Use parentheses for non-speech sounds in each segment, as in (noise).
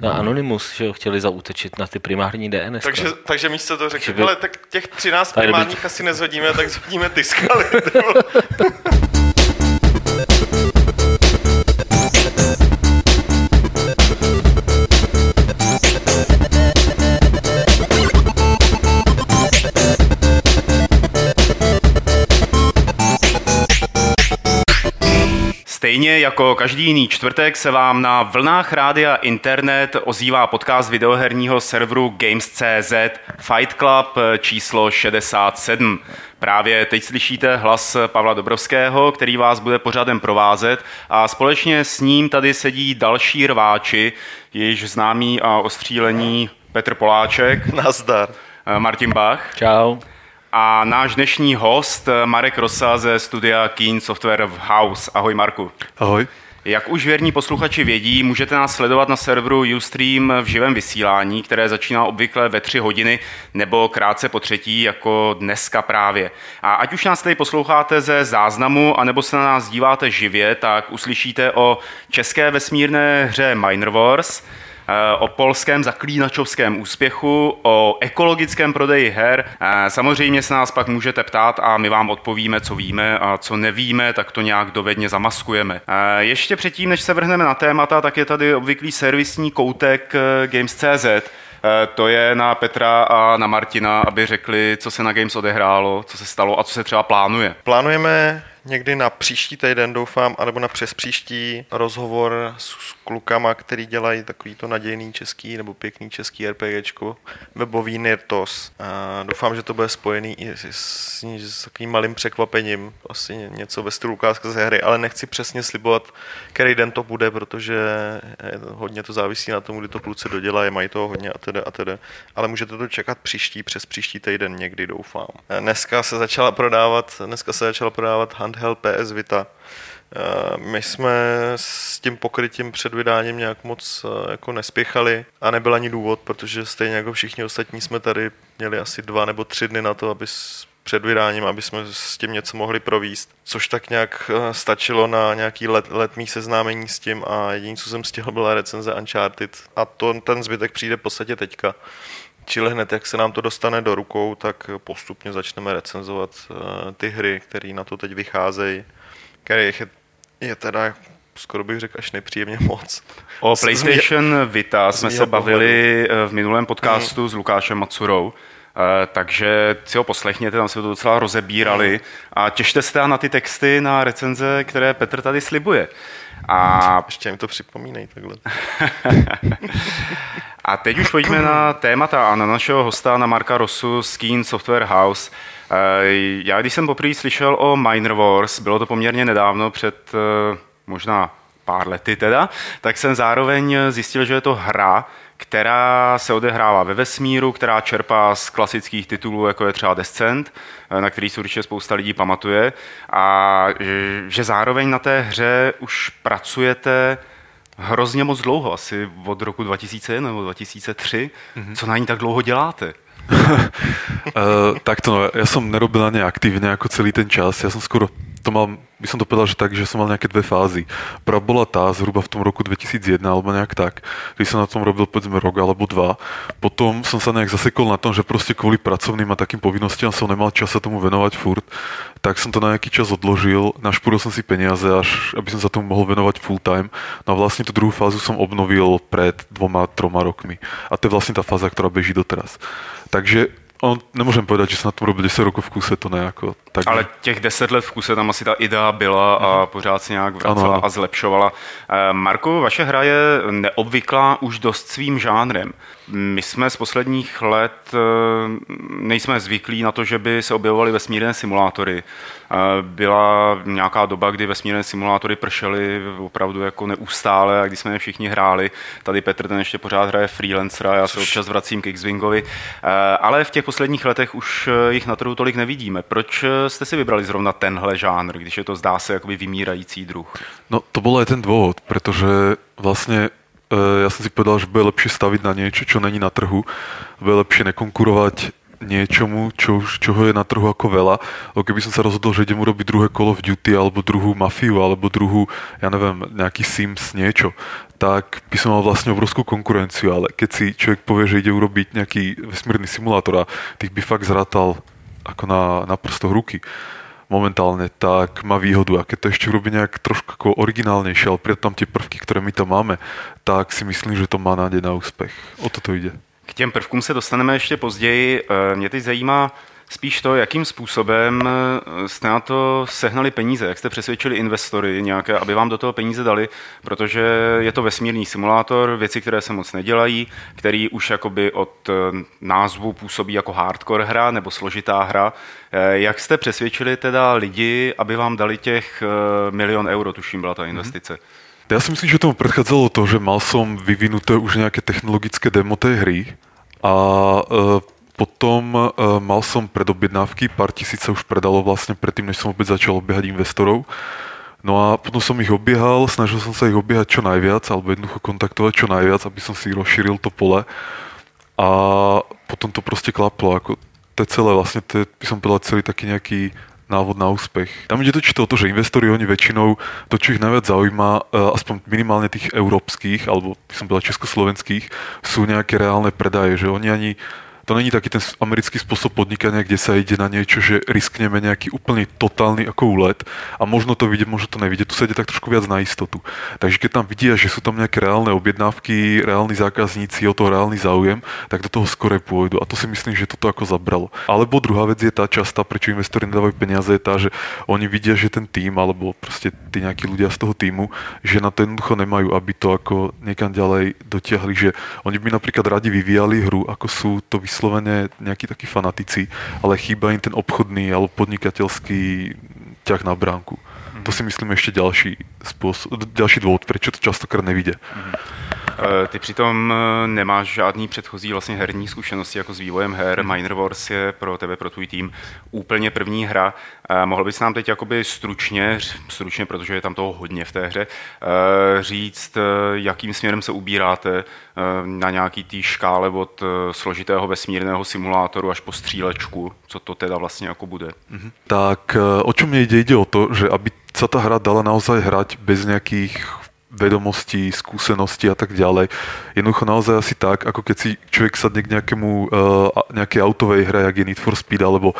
To Anonymous, že ho chtěli zaútočit na ty primární DNS. Takže, takže místo to řekl, by- ale tak těch 13 Tady by- primárních asi nezhodíme, tak zhodíme ty skaly. (laughs) (laughs) Stejně jako každý jiný čtvrtek se vám na vlnách rádia internet ozývá podcast videoherního serveru Games.cz Fight Club číslo 67. Právě teď slyšíte hlas Pavla Dobrovského, který vás bude pořádem provázet a společně s ním tady sedí další rváči, již známý a ostřílení Petr Poláček, Nazdar. Martin Bach Čau. A náš dnešní host eh, Marek Rosa ze studia Keen Software House. Ahoj Marku. Ahoj. Jak už věrní posluchači vědí, můžete nás sledovat na serveru Ustream v živém vysílání, které začíná obvykle ve tři hodiny nebo krátce po třetí, jako dneska právě. A ať už nás tady posloucháte ze záznamu, anebo se na nás díváte živě, tak uslyšíte o české vesmírné hře Miner Wars, o polském zaklínačovském úspěchu, o ekologickém prodeji her. Eh, Samozřejmě se nás pak můžete ptát a my vám odpovíme, co víme a co nevíme, tak to nějak dovedně zamaskujeme. Eh, Ještě předtím, než se vrhneme na témata, tak je tady obvyklý servisní koutek eh, Games.cz. Eh, To je na Petra a na Martina, aby řekli, co se na Games odehrálo, co se stalo a co se třeba plánuje. Plánujeme někdy na příští týden, doufám, anebo na přes příští rozhovor s, s klukama, který dělají takový to nadějný český nebo pěkný český RPGčko, webový Nirtos. A doufám, že to bude spojený i s, s, s takovým malým překvapením, asi něco ve stylu ukázka ze hry, ale nechci přesně slibovat, který den to bude, protože eh, hodně to závisí na tom, kdy to kluci dodělají, mají toho hodně a tedy a tedy. Ale můžete to čekat příští, přes příští týden někdy, doufám. Eh, Dneska se začala prodávat, dneska se začala prodávat handheld PS Vita. Eh, My jsme s tím pokrytím před vydáním nějak moc eh, jako nespěchali a nebyl ani důvod, protože stejně jako všichni ostatní jsme tady měli asi dva nebo tři dny na to, aby před vydáním, aby jsme s tím něco mohli províst, což tak nějak eh, stačilo na nějaký let, letmý seznámení s tím a jediné, co jsem stihl, byla recenze Uncharted a to, ten zbytek přijde v podstatě teďka. Čili hned, jak se nám to dostane do rukou, tak postupně začneme recenzovat eh, ty hry, které na to teď vycházejí, kterých je, je teda skoro bych řekl až nepříjemně moc. O PlayStation Vita jsme se bavili eh, v minulém podcastu s Lukášem Matsurou, eh, takže si ho poslechněte, tam jsme to docela rozebírali a těšte se teda na ty texty, na recenze, které Petr tady slibuje. A Ještě mi to připomínej takhle. (laughs) A teď už pojďme na témata a na našeho hosta, na Marka Rosu z Keen Software House. Eh, Já když jsem poprvé slyšel o Miner Wars, bylo to poměrně nedávno, před eh, možná pár lety teda, tak jsem zároveň zjistil, že je to hra, která se odehrává ve vesmíru, která čerpá z klasických titulů, jako je třeba Descent, eh, na který si určitě spousta lidí pamatuje, a že zároveň na té hře už pracujete hrozně moc dlouho, asi od roku 2001 nebo 2003. Mm-hmm. Co na ní tak dlouho děláte? (laughs) Uh, takto, no, ja som nerobil na nej aktívne ako celý ten čas. Ja som skoro to mal, by som to povedal, že tak, že som mal nejaké dve fázy. Prvá bola tá zhruba v tom roku 2001 alebo nejak tak, kedy som na tom robil povedzme rok alebo dva. Potom som sa nejak zasekol na tom, že proste kvôli pracovným a takým povinnostiam som nemal čas sa tomu venovať furt, tak som to na nejaký čas odložil, našpúril som si peniaze, až aby som sa tomu mohol venovať full time. No a vlastne tú druhú fázu som obnovil pred dvoma, troma rokmi. A to je vlastne tá fáza, ktorá beží doteraz. Takže on, nemôžem povedať, že som na tom robil 10 rokov v kuse, to nejako. Tak, Ale těch deset let v kuse tam asi ta idea byla a pořád se nějak vracela Ano, a zlepšovala. Eh, Marku, vaše hra je neobvyklá už dost svým žánrem. My jsme z posledních let eh, nejsme zvyklí na to, že by se objevovaly vesmírné simulátory. Eh, Byla nějaká doba, kdy vesmírné simulátory pršely opravdu jako neustále a když jsme je všichni hráli. Tady Petr ten ještě pořád hraje freelancera, já se občas vracím k X-Wingovi. Ale v těch posledních letech už jich na trhu tolik nevidíme. Proč jste si vybrali zrovna tenhle žánr, když je to zdá se jakoby vymírající druh? No to bol aj ten dôvod, pretože vlastne e, ja som si povedal, že bude lepšie staviť na niečo, čo není na trhu, bude lepšie nekonkurovať niečomu, čo, čoho je na trhu ako veľa. Lebo keby som sa rozhodol, že idem urobiť druhé Call of Duty, alebo druhú Mafiu, alebo druhú, ja neviem, nejaký Sims, niečo, tak by som mal vlastne obrovskú konkurenciu, ale keď si človek povie, že ide urobiť nejaký vesmírny simulátor a tých by fakt zrátal ako na, na prstoch ruky, momentálne, tak má výhodu. A keď to ešte urobí nejak trošku ako originálnejšie, ale pritom tie prvky, ktoré my tam máme, tak si myslím, že to má nádej na úspech. O toto ide. K těm prvkům se dostaneme ještě později. Eh, mě teď zajímá spíš to, jakým způsobem eh, jste na to sehnali peníze, jak jste přesvědčili investory nějaké, aby vám do toho peníze dali, protože je to vesmírný simulátor, věci, které se moc nedělají, který už jakoby od eh, názvu působí jako hardcore hra nebo složitá hra. Jak jste přesvědčili teda lidi, aby vám dali těch milion euro, tuším byla ta investice? Mm-hmm. Ja si myslím, že tomu predchádzalo to, že mal som vyvinuté už nejaké technologické demo tej hry a e, potom e, mal som predobjednávky, pár tisíc sa už predalo vlastne predtým, než som vôbec začal obiehať investorov. No a potom som ich obiehal, snažil som sa ich obiehať čo najviac, alebo jednoducho kontaktovať čo najviac, aby som si rozšíril to pole. A potom to proste klaplo, ako to je celé vlastne, to je, by som povedal, celý taký nejaký návod na úspech. Tam ide totiž to, že investori, oni väčšinou, to, čo ich najviac zaujíma, e, aspoň minimálne tých európskych, alebo by som povedal československých, sú nejaké reálne predaje, že oni ani to není taký ten americký spôsob podnikania, kde sa ide na niečo, že riskneme nejaký úplne totálny ako úlet a možno to vidie, možno to nevidie. Tu sa ide tak trošku viac na istotu. Takže keď tam vidia, že sú tam nejaké reálne objednávky, reálni zákazníci, o to reálny záujem, tak do toho skore pôjdu. A to si myslím, že toto ako zabralo. Alebo druhá vec je tá častá, prečo investori nedávajú peniaze, je tá, že oni vidia, že ten tým, alebo proste tí nejakí ľudia z toho týmu, že na to jednoducho nemajú, aby to ako niekam ďalej dotiahli, že oni by napríklad radi vyvíjali hru, ako sú to vys- vyslovene nejakí takí fanatici, ale chýba im ten obchodný alebo podnikateľský ťah na bránku. Mm-hmm. To si myslím ešte ďalší, spôsob, ďalší dôvod, prečo to častokrát nevidie. Mm-hmm. Eh, ty přitom eh, nemáš žádný předchozí vlastně herní zkušenosti jako s vývojem her. Hmm. Minor Wars je pro tebe, pro tvůj tým úplně první hra. Eh, mohl bys nám teď jakoby stručně, stručně, protože je tam toho hodně v té hře, říct, jakým směrem se ubíráte na nějaký té škále od složitého vesmírného simulátoru až po střílečku, co to teda vlastně jako bude? Hmm. Tak o čom jde? Jde o to, že aby sa ta hra dala naozaj hrať bez nejakých vedomosti, skúsenosti a tak ďalej. Jednoducho naozaj asi tak, ako keď si človek sadne k nejakému, uh, nejakej autovej hre, jak je Need for Speed, alebo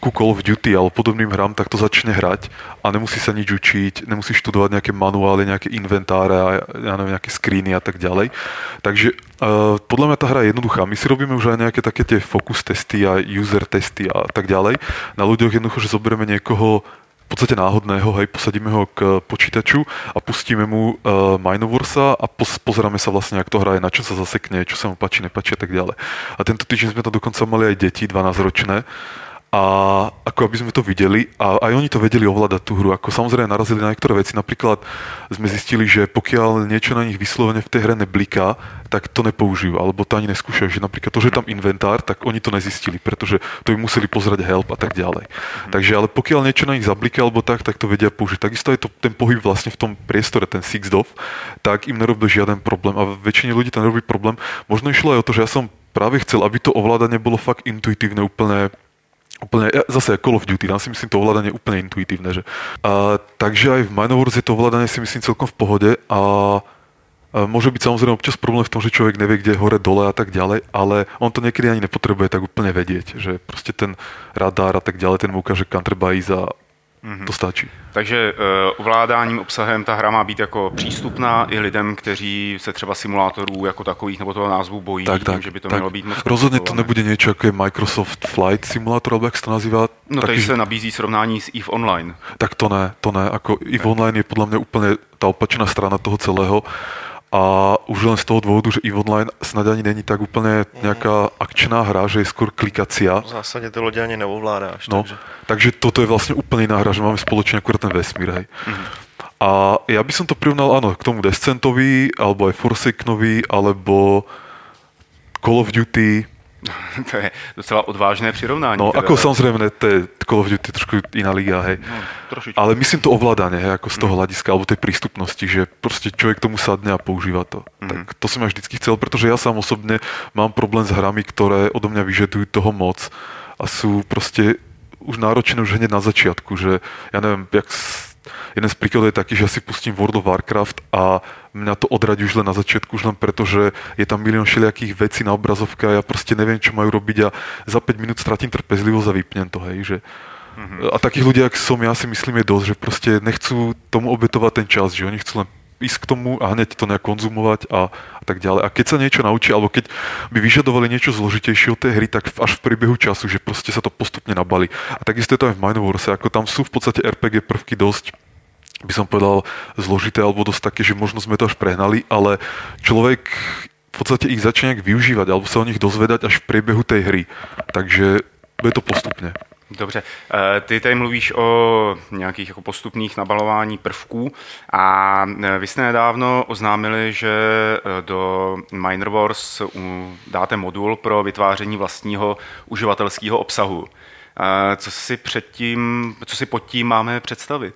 ku Call of Duty alebo podobným hrám, tak to začne hrať a nemusí sa nič učiť, nemusí študovať nejaké manuály, nejaké inventáre a ja neviem, nejaké screeny a tak ďalej. Takže uh, podľa mňa tá hra je jednoduchá. My si robíme už aj nejaké také tie focus testy a user testy a tak ďalej. Na ľuďoch jednoducho, že zoberieme niekoho podstate náhodného, hej, posadíme ho k počítaču a pustíme mu uh, Minovorsa a poz, pozeráme sa vlastne, jak to hraje, na čo sa zasekne, čo sa mu páči, nepáči a tak ďalej. A tento týždeň sme to dokonca mali aj deti, 12-ročné, a ako aby sme to videli a aj oni to vedeli ovládať tú hru. Ako samozrejme narazili na niektoré veci. Napríklad sme zistili, že pokiaľ niečo na nich vyslovene v tej hre nebliká, tak to nepoužijú, alebo to ani neskúšajú. Že napríklad to, že je tam inventár, tak oni to nezistili, pretože to im museli pozrieť help a tak ďalej. Mm. Takže ale pokiaľ niečo na nich zabliká alebo tak, tak to vedia použiť. Takisto aj to, ten pohyb vlastne v tom priestore, ten Sixdov, tak im nerobil žiaden problém a väčšine ľudí to nerobí problém. Možno išlo aj o to, že ja som práve chcel, aby to ovládanie bolo fakt intuitívne, úplne úplne, zase Call of Duty, tam si myslím to ovládanie úplne intuitívne. Že? A, takže aj v Wars je to ovládanie si myslím celkom v pohode a môže byť samozrejme občas problém v tom, že človek nevie, kde je hore, dole a tak ďalej, ale on to niekedy ani nepotrebuje tak úplne vedieť, že proste ten radár a tak ďalej, ten mu ukáže kam treba ísť a Mm-hmm. To stačí. Takže uh, ovládáním obsahem ta hra má být jako přístupná i lidem, kteří se třeba simulátorů jako takových nebo toho názvu bojí, tak, tak, že by to tak. mělo být moc Rozhodně to nebude něco jako je Microsoft Flight Simulator, jak se to nazývá. No takže se nabízí srovnání s EVE Online. Tak to ne, to ne. Ako EVE Online je podle mě úplně ta opačná strana toho celého a už len z toho dôvodu, že EVE Online snad ani není tak úplne nejaká akčná hra, že je skôr klikacia. V zásadě ty lodě ani neovládáš. No, takže. takže toto je vlastne úplne iná hra, že máme spoločne akurát ten vesmír, hej. Mm-hmm. A ja by som to prirovnal, áno, k tomu Descentovi, alebo aj Forsakenovi, alebo Call of Duty, (laughs) to je docela odvážné přirovnání. No, teda. ako samozrejme, to je Call of Duty trošku iná liga, hej. No, trošičku. Ale myslím to ovládanie, hej, ako z toho hľadiska, alebo tej prístupnosti, že proste človek tomu sadne a používa to. Tak to som ja vždycky chcel, pretože ja sám osobne mám problém s hrami, ktoré odo mňa vyžadujú toho moc a sú proste už náročné už hneď na začiatku, že ja neviem, jak jeden z príkladov je taký, že ja si pustím World of Warcraft a mňa to odradí už len na začiatku, už len preto, že je tam milión všelijakých vecí na obrazovke a ja proste neviem, čo majú robiť a za 5 minút stratím trpezlivosť a vypnem to, hej, že a takých ľudí, ak som ja, si myslím, je dosť, že proste nechcú tomu obetovať ten čas, že oni chcú len ísť k tomu a hneď to nejak konzumovať a, a tak ďalej. A keď sa niečo naučia, alebo keď by vyžadovali niečo zložitejšie od tej hry, tak v- až v priebehu času, že proste sa to postupne nabali. A takisto je to aj v Minewarse, ako tam sú v podstate RPG prvky dosť by som povedal, zložité alebo dosť také, že možno sme to až prehnali, ale človek v podstate ich začne nejak využívať alebo sa o nich dozvedať až v priebehu tej hry. Takže bude to postupne. Dobře, Eh, ty tady mluvíš o nějakých jako postupných nabalování prvků a eh, vy jste nedávno oznámili, že eh, do Miner Wars dáte modul pro vytváření vlastního uživatelského obsahu. Eh, Co si, předtím, co si pod tím máme představit?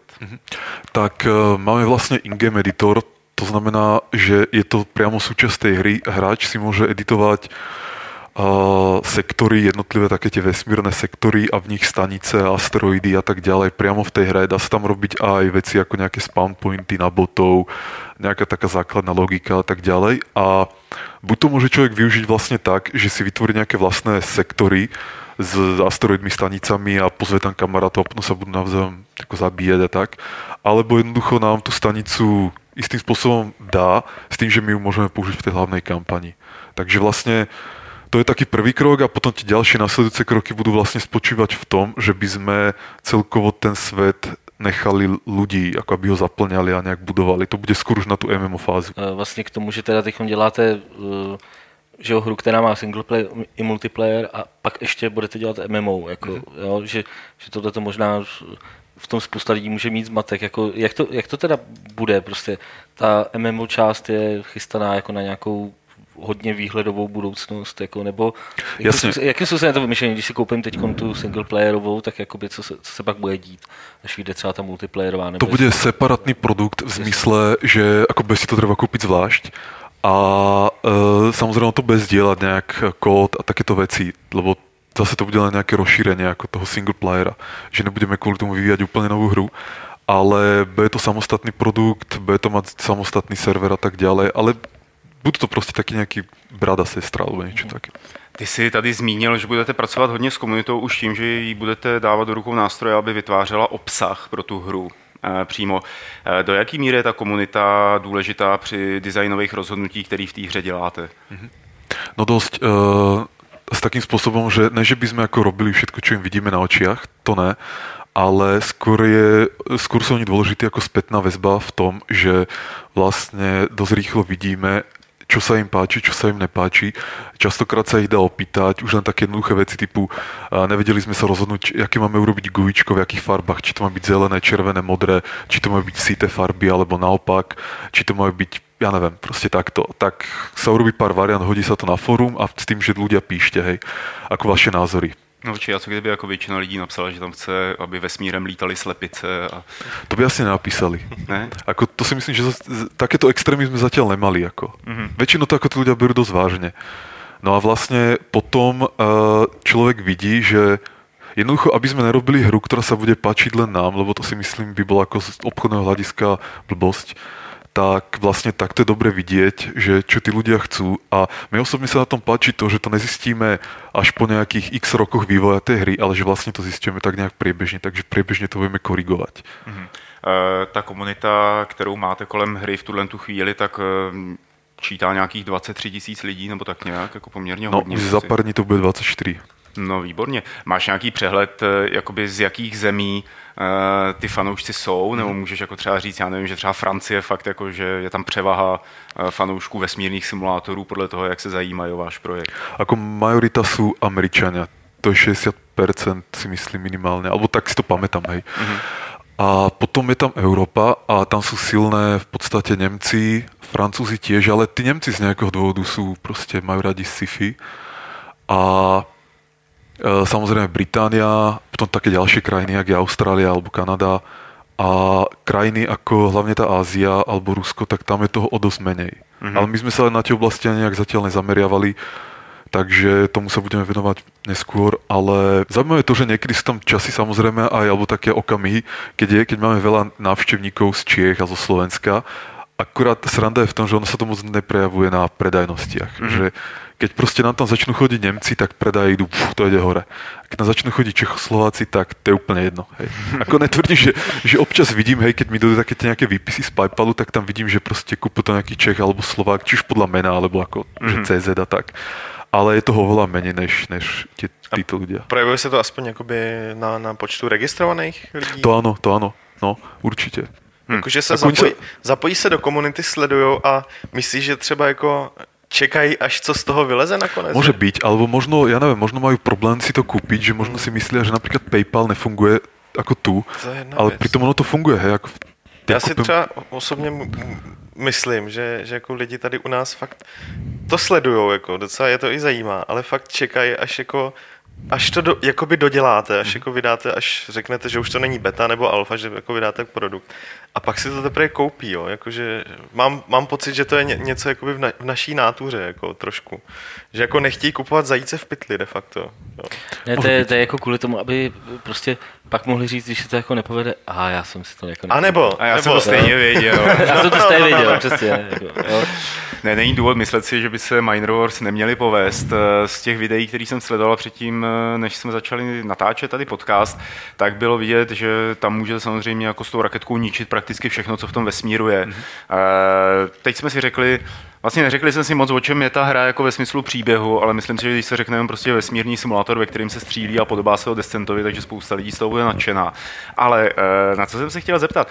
Tak e, máme vlastne in-game editor, to znamená, že je to priamo súčasť tej hry. Hráč si môže editovať uh, sektory, jednotlivé také tie vesmírne sektory a v nich stanice, asteroidy a tak ďalej priamo v tej hre. Dá sa tam robiť aj veci ako nejaké spawn pointy na botov, nejaká taká základná logika a tak ďalej. A buď to môže človek využiť vlastne tak, že si vytvorí nejaké vlastné sektory, s asteroidmi, stanicami a pozve tam kamarátov a potom sa budú navzájom ako zabíjať a tak. Alebo jednoducho nám tú stanicu istým spôsobom dá, s tým, že my ju môžeme použiť v tej hlavnej kampani. Takže vlastne to je taký prvý krok a potom tie ďalšie nasledujúce kroky budú vlastne spočívať v tom, že by sme celkovo ten svet nechali ľudí, ako aby ho zaplňali a nejak budovali. To bude skôr už na tú MMO fázu. Eh, Vlastně k tomu, že teda teď děláte eh, že jo, hru, která má single player i multiplayer a pak ještě budete dělat MMO, jako, Mhm. mm-hmm. jo, že, že tohle to možná v tom spousta lidí může mít zmatek, jako, jak, to, jak to teda bude, prostě ta MMO část je chystaná jako na nějakou hodně výhledovou budoucnost, jako, nebo jakým Jasně. jakým způsobem je to vymyšlené, když si koupím teď tu single playerovou, tak jakoby, co, se, co se pak bude dít, až vyjde třeba ta multiplayerová, nebo To bude separátny produkt v zmysle, že ako bez si to treba kúpiť zvlášť a e, samozrejme to bude zdieľať nejak kód a takéto veci, lebo zase to bude len nejaké rozšírenie ako toho single playera, že nebudeme kvôli tomu vyvíjať úplne novú hru, ale bude to samostatný produkt, bude to mať samostatný server a tak ďalej, ale budú to proste taký nejaký brat a sestra alebo niečo také. Ty jsi tady zmínil, že budete pracovat hodně s komunitou už tím, že jí budete dávat do rukou nástroje, aby vytvářela obsah pro tu hru přímo. Eh, Do jaký míry je ta komunita důležitá při designových rozhodnutích, který v té hře děláte? No dosť uh, s takým spôsobom, že ne, že by sme ako robili všetko, čo im vidíme na očiach, to ne, ale skôr, je, skôr sú oni dôležití ako spätná väzba v tom, že vlastne dosť rýchlo vidíme, čo sa im páči, čo sa im nepáči. Častokrát sa ich dá opýtať, už len také jednoduché veci typu nevedeli sme sa rozhodnúť, aké máme urobiť gujičko, v akých farbách, či to má byť zelené, červené, modré, či to majú byť síte farby, alebo naopak, či to majú byť ja neviem, proste takto. Tak sa urobí pár variant, hodí sa to na fórum a s tým, že ľudia píšte, hej, ako vaše názory. No, či a co kdyby jako většina lidí napsala, že tam chce, aby vesmírem lítali slepice a To by asi nenapísali. ne? Ako, to si myslím, že zas- z- takéto extrémy sme zatiaľ nemali. Ako. Mm-hmm. Väčšinou to ako tí ľudia berú dosť vážne. No a vlastne potom uh, človek vidí, že jednoducho, aby sme nerobili hru, ktorá sa bude páčiť len nám, lebo to si myslím by bola ako z obchodného hľadiska blbosť, tak vlastne takto je dobre vidieť, že čo tí ľudia chcú a my osobne sa na tom páči to, že to nezistíme až po nejakých x rokoch vývoja tej hry, ale že vlastne to zistíme tak nejak priebežne, takže priebežne to budeme korigovať. Eh, Ta komunita, kterou máte kolem hry v tuhle tu chvíli, tak eh, čítá nějakých 23 tisíc lidí, nebo tak nějak, jako poměrně No, hodně. za asi. pár dní to bude 24. No výborně. Máš nějaký přehled, eh, jakoby z jakých zemí eh, ty fanoušci jsou, nebo můžeš jako třeba říct, já nevím, že třeba Francie fakt jako, že je tam převaha eh, fanoušků vesmírných simulátorů podle toho, jak se zajímají o váš projekt. Ako majorita sú Američania. To je 60% si myslím minimálne. Alebo tak si to pamätám, hej. A potom je tam Európa a tam sú silné v podstate Nemci, Francúzi tiež, ale tí Nemci z nejakého dôvodu sú proste, majú radi sci-fi. a samozrejme Británia, potom také ďalšie krajiny, jak je Austrália alebo Kanada a krajiny ako hlavne tá Ázia alebo Rusko, tak tam je toho o dosť menej. Mm-hmm. Ale my sme sa na tie oblasti ani nejak zatiaľ nezameriavali, takže tomu sa budeme venovať neskôr, ale zaujímavé je to, že niekedy sú tam časy samozrejme aj, alebo také okamihy, keď, je, keď máme veľa návštevníkov z Čiech a zo Slovenska, akurát sranda je v tom, že ono sa to moc neprejavuje na predajnostiach, mm-hmm. že keď proste nám tam začnú chodiť Nemci, tak predaje idú, pf, to ide hore. A keď nám začnú chodiť Čechoslováci, tak to je úplne jedno. Hej. (laughs) Ako netvrdím, že, že občas vidím, hej, keď mi dojdú také tie nejaké výpisy z Paypalu, tak tam vidím, že proste kúpu to nejaký Čech alebo Slovák, či už podľa mena, alebo ako mm-hmm. že CZ a tak. Ale je toho oveľa menej než, než tie, títo ľudia. Projevuje se to aspoň jakoby na, na počtu registrovaných lidí? To áno, to áno. No, určite. Hmm. Jakože se zapojí, zapojí se do komunity, sledujou a myslíš, že třeba jako čekají, až co z toho vyleze nakonec? Môže byť, alebo možno, ja neviem, možno majú problém si to kúpiť, že možno si myslia, že napríklad PayPal nefunguje ako tu, ale věc. pritom ono to funguje, hej, ako Já si třeba osobně myslím, že, že jako lidi tady u nás fakt to sledujou, jako docela je to i zajímá, ale fakt čekají, až jako až to do, jakoby doděláte, až jako vydáte, až řeknete, že už to není beta nebo alfa, že jako vydáte produkt. A pak si to teprve koupí, jo. Jakože mám, mám pocit, že to je ně, něco jakoby v, na, v naší nátuře, jako trošku. Že jako nechtějí kupovat zajíce v pytli de facto. Jo. Ne, to je, to je jako kvůli tomu, aby prostě pak mohli říct, když se to jako nepovede, a já jsem si to jako A nebo, A já nebo, jsem to stejně věděl. (laughs) já jsem to stejně věděl, (laughs) přesně. Jako, jo. Ne, není důvod myslet si, že by se Mine Wars neměli povést. Eh, Z těch videí, které jsem sledoval předtím, eh, než jsme začali natáčet tady podcast, tak bylo vidět, že tam může samozřejmě jako s tou raketkou ničit prakticky všechno, co v tom vesmíru je. Mm-hmm. Teď jsme si řekli, Vlastně neřekli jsme si moc, o čem je ta hra jako ve smyslu příběhu, ale myslím si, že když se řekne prostě vesmírný simulátor, ve kterým se střílí a podobá se o Descentovi, takže spousta lidí z toho bude nadšená. Ale eh, na co jsem se chtěl zeptat,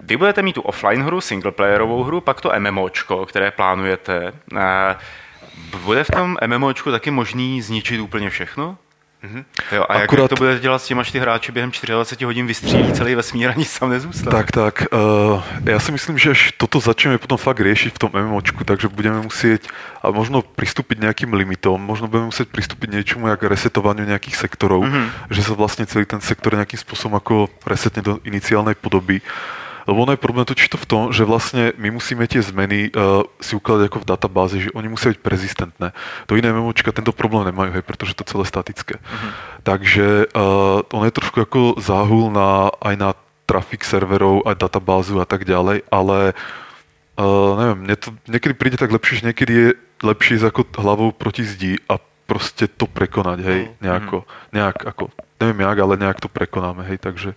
vy budete mít tu offline hru, singleplayerovou hru, pak to MMOčko, které plánujete. Bude v tom MMOčku taky možný zničit úplně všechno? Mm-hmm. Jo, a Akurát... jak to budete dělat s tím, až ty hráči během 24 hodin vystřílí celý vesmír a nic tam nezůstane? Tak, tak. Uh, já si myslím, že až toto začneme potom fakt riešiť v tom MMOčku, takže budeme musieť a možno pristúpiť nejakým limitom, možno budeme musieť pristúpiť niečomu jak resetovaniu nejakých sektorov, mm-hmm. že sa vlastne celý ten sektor nejakým spôsobom ako resetne do iniciálnej podoby. Lebo ono je problém totiž to v tom, že vlastne my musíme tie zmeny uh, si ukladať ako v databáze, že oni musia byť prezistentné. To iné MMOčka tento problém nemajú, hej, pretože to celé statické. Uh-huh. Takže uh, ono je trošku ako záhul na, aj na trafik serverov, aj databázu a tak ďalej, ale uh, neviem, mne to niekedy príde tak lepšie, že niekedy je lepšie ísť ako hlavou proti zdi a proste to prekonať, hej, nejako, nejak ako, neviem jak, ale nejak to prekonáme, hej, takže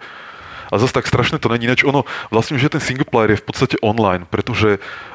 a zase tak strašné to není. Ináč ono, vlastne, že ten single player je v podstate online, pretože uh,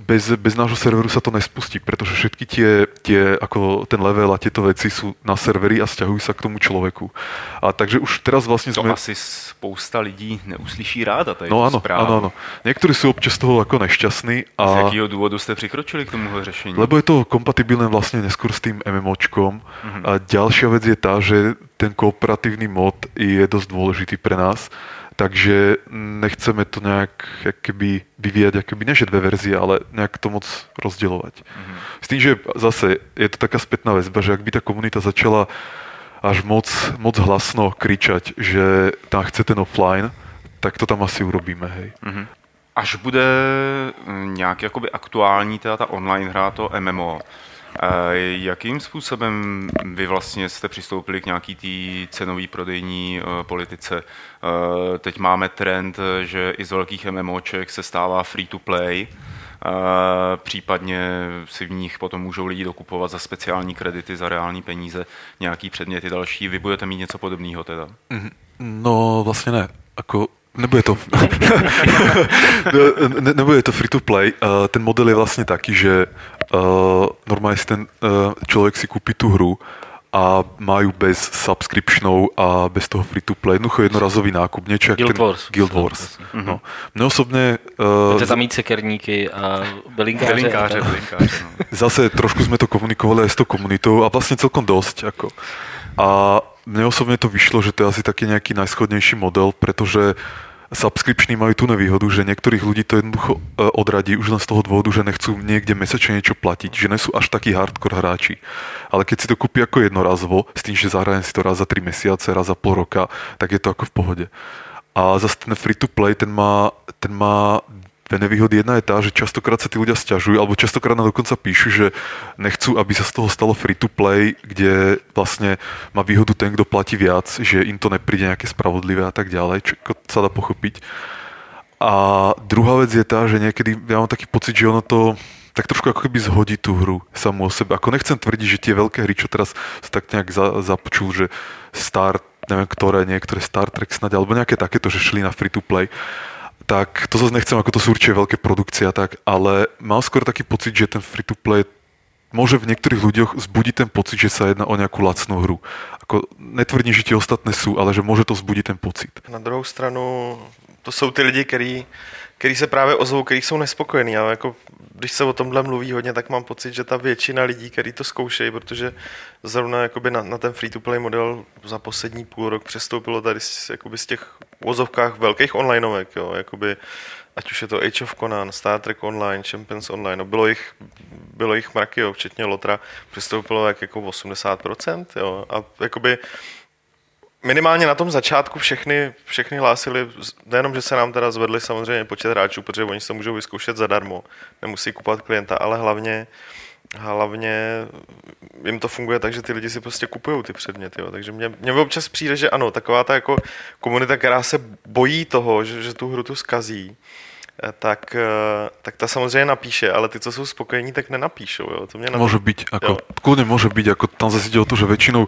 bez, bez nášho serveru sa to nespustí, pretože všetky tie, tie, ako ten level a tieto veci sú na serveri a stiahujú sa k tomu človeku. A takže už teraz vlastne To sme... asi spousta lidí neuslyší ráda tady No tu áno, zprávu. áno, áno. Niektorí sú občas z toho ako nešťastní Z a... jakého důvodu jste přikročili k tomuhle řešení? Lebo je to kompatibilné vlastne neskôr s tým MMOčkom. Mhm. A ďalšia vec je tá, že ten kooperatívny mod je dosť dôležitý pre nás. Takže nechceme to nejak jak keby vyvíjať, akoby ne že dve verzie, ale nejak to moc rozdielovať. Mhm. S tým, že zase je to taká spätná väzba, že ak by tá komunita začala až moc, moc hlasno kričať, že tam chce ten offline, tak to tam asi urobíme, hej. Mhm. Až bude mm, nějak jakoby aktuální teda ta online hra, to MMO, jakým způsobem vy vlastně jste přistoupili k nějaký té cenové prodejní eh, politice? Eh, Teď máme trend, že i z velkých MMOček se stává free to play, eh, případně si v nich potom můžou lidi dokupovat za speciální kredity, za reální peníze, nějaký předměty další. Vy budete mít něco podobného teda? No vlastne ne. Ako, nebude to... (laughs) ne, nebude to free to play. Uh, ten model je vlastne taký, že uh, normálne si ten uh, človek si kúpi tú hru a majú bez subscriptionov a bez toho free to play, jednoducho jednorazový nákup, niečo jak Guild ten Wars. Guild Wars. No. Mne osobne uh, Chcete tam mít sekerníky a bylinkáře. Bylinkáře, a tak. bylinkáře. No. zase trošku sme to komunikovali s tou komunitou a vlastne celkom dosť. Ako. A mne osobne to vyšlo, že to je asi taký nejaký najschodnejší model, pretože subscriptiony majú tú nevýhodu, že niektorých ľudí to jednoducho e, odradí už len z toho dôvodu, že nechcú niekde mesačne niečo platiť, že nie sú až takí hardcore hráči. Ale keď si to kúpi ako jednorazovo, s tým, že zahrajem si to raz za 3 mesiace, raz za pol roka, tak je to ako v pohode. A zase ten free-to-play, ten má, ten má nevýhody. Jedna je tá, že častokrát sa tí ľudia stiažujú, alebo častokrát nám dokonca píšu, že nechcú, aby sa z toho stalo free-to-play, kde vlastne má výhodu ten, kto platí viac, že im to nepríde nejaké spravodlivé a tak ďalej, čo sa dá pochopiť. A druhá vec je tá, že niekedy ja mám taký pocit, že ono to tak trošku ako keby zhodí tú hru samú o sebe. Ako nechcem tvrdiť, že tie veľké hry, čo teraz sa tak nejak za, započul, že Star, neviem ktoré, niektoré Star Trek snad, alebo nejaké takéto, že šli na free-to-play, tak to zase nechcem, ako to sú určite veľké produkcie a tak, ale mám skôr taký pocit, že ten free-to-play môže v niektorých ľuďoch zbudiť ten pocit, že sa jedná o nejakú lacnú hru. Ako netvrdím, že tie ostatné sú, ale že môže to vzbudiť ten pocit. Na druhou stranu, to jsou ty lidi, který, který se právě ozvou, který jsou nespokojení. Ale jako, když se o tomhle mluví hodně, tak mám pocit, že ta většina lidí, kteří to zkoušejí, protože zrovna jakoby na, na ten free-to-play model za poslední půl rok přestoupilo tady z, jakoby z těch ozovkách velkých onlineovek, jo, jakoby ať už je to Age of Conan, Star Trek Online, Champions Online, no bylo jich, bylo jich mraky, jo, včetně Lotra, přistoupilo jak jako 80%, jo, a jakoby minimálně na tom začátku všechny, všechny hlásili, nejenom, že se nám teda zvedli samozřejmě počet hráčů, protože oni se můžou vyzkoušet zadarmo, nemusí kupovat klienta, ale hlavně hlavně jim to funguje tak, že ty lidi si prostě kupují ty předměty. Jo. Takže mě, mě občas přijde, že ano, taková ta jako komunita, která se bojí toho, že, že tu hru tu skazí, eh, tak, eh, tak ta samozřejmě napíše, ale ty, co jsou spokojení, tak nenapíšou. Jo. To mě napíše. Môže byť, ako, kľudne môže byť, ako tam zase o to, že väčšinou,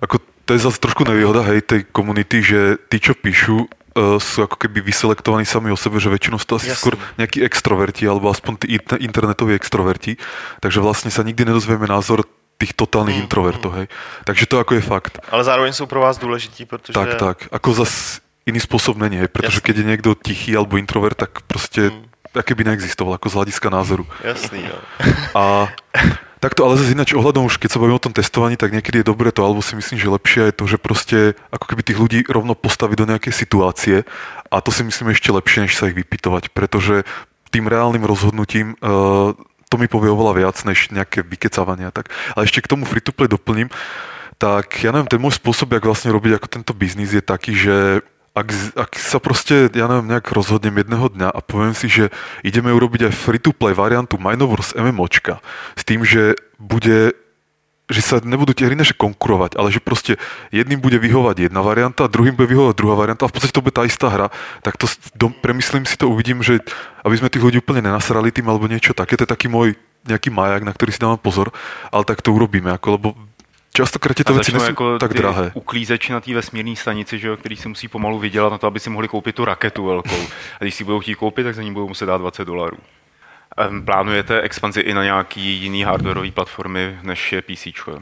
ako to je zase trošku nevýhoda, hej, tej komunity, že tí, čo píšu, uh, sú ako keby vyselektovaní sami o sebe, že väčšinou sú to asi Jasne. skôr nejakí extroverti, alebo aspoň tí inter- internetoví extroverti, takže vlastne sa nikdy nedozvieme názor tých totálnych introvertov, hej. Takže to ako je fakt. Ale zároveň jsou pro vás důležití, protože... Tak, tak. Ako zas iný spôsob není, hej, Jasne. keď je niekto tichý alebo introvert, tak proste aké by neexistoval, ako z hľadiska názoru. Jasný, no. A (laughs) takto, ale zase ináč ohľadom už, keď sa bavíme o tom testovaní, tak niekedy je dobré to, alebo si myslím, že lepšie je to, že proste ako keby tých ľudí rovno postaviť do nejakej situácie a to si myslím ešte lepšie, než sa ich vypytovať, pretože tým reálnym rozhodnutím uh, to mi povie oveľa viac, než nejaké vykecávania. Tak. Ale ešte k tomu free-to-play doplním, tak ja neviem, ten môj spôsob, jak vlastne robiť ako tento biznis je taký, že ak, ak sa proste, ja neviem, nejak rozhodnem jedného dňa a poviem si, že ideme urobiť aj free-to-play variantu Minovors MMOčka s tým, že bude že sa nebudú tie hry neže konkurovať, ale že proste jedným bude vyhovať jedna varianta, druhým bude vyhovať druhá varianta a v podstate to bude tá istá hra, tak to dom, premyslím si to, uvidím, že aby sme tých ľudí úplne nenasrali tým alebo niečo také, to je taký môj nejaký maják, na ktorý si dávam pozor, ale tak to urobíme, ako, lebo častokrát začnou nie sú jako tak drahé. uklízeči na té vesmírné stanici, že jo, který si musí pomalu vydělat na to, aby si mohli koupit tu raketu velkou. A když si budou chtít koupit, tak za ní budou muset dát 20 dolarů. Plánujete expanzi i na nějaký jiný hardwareové platformy, než je PC? jo?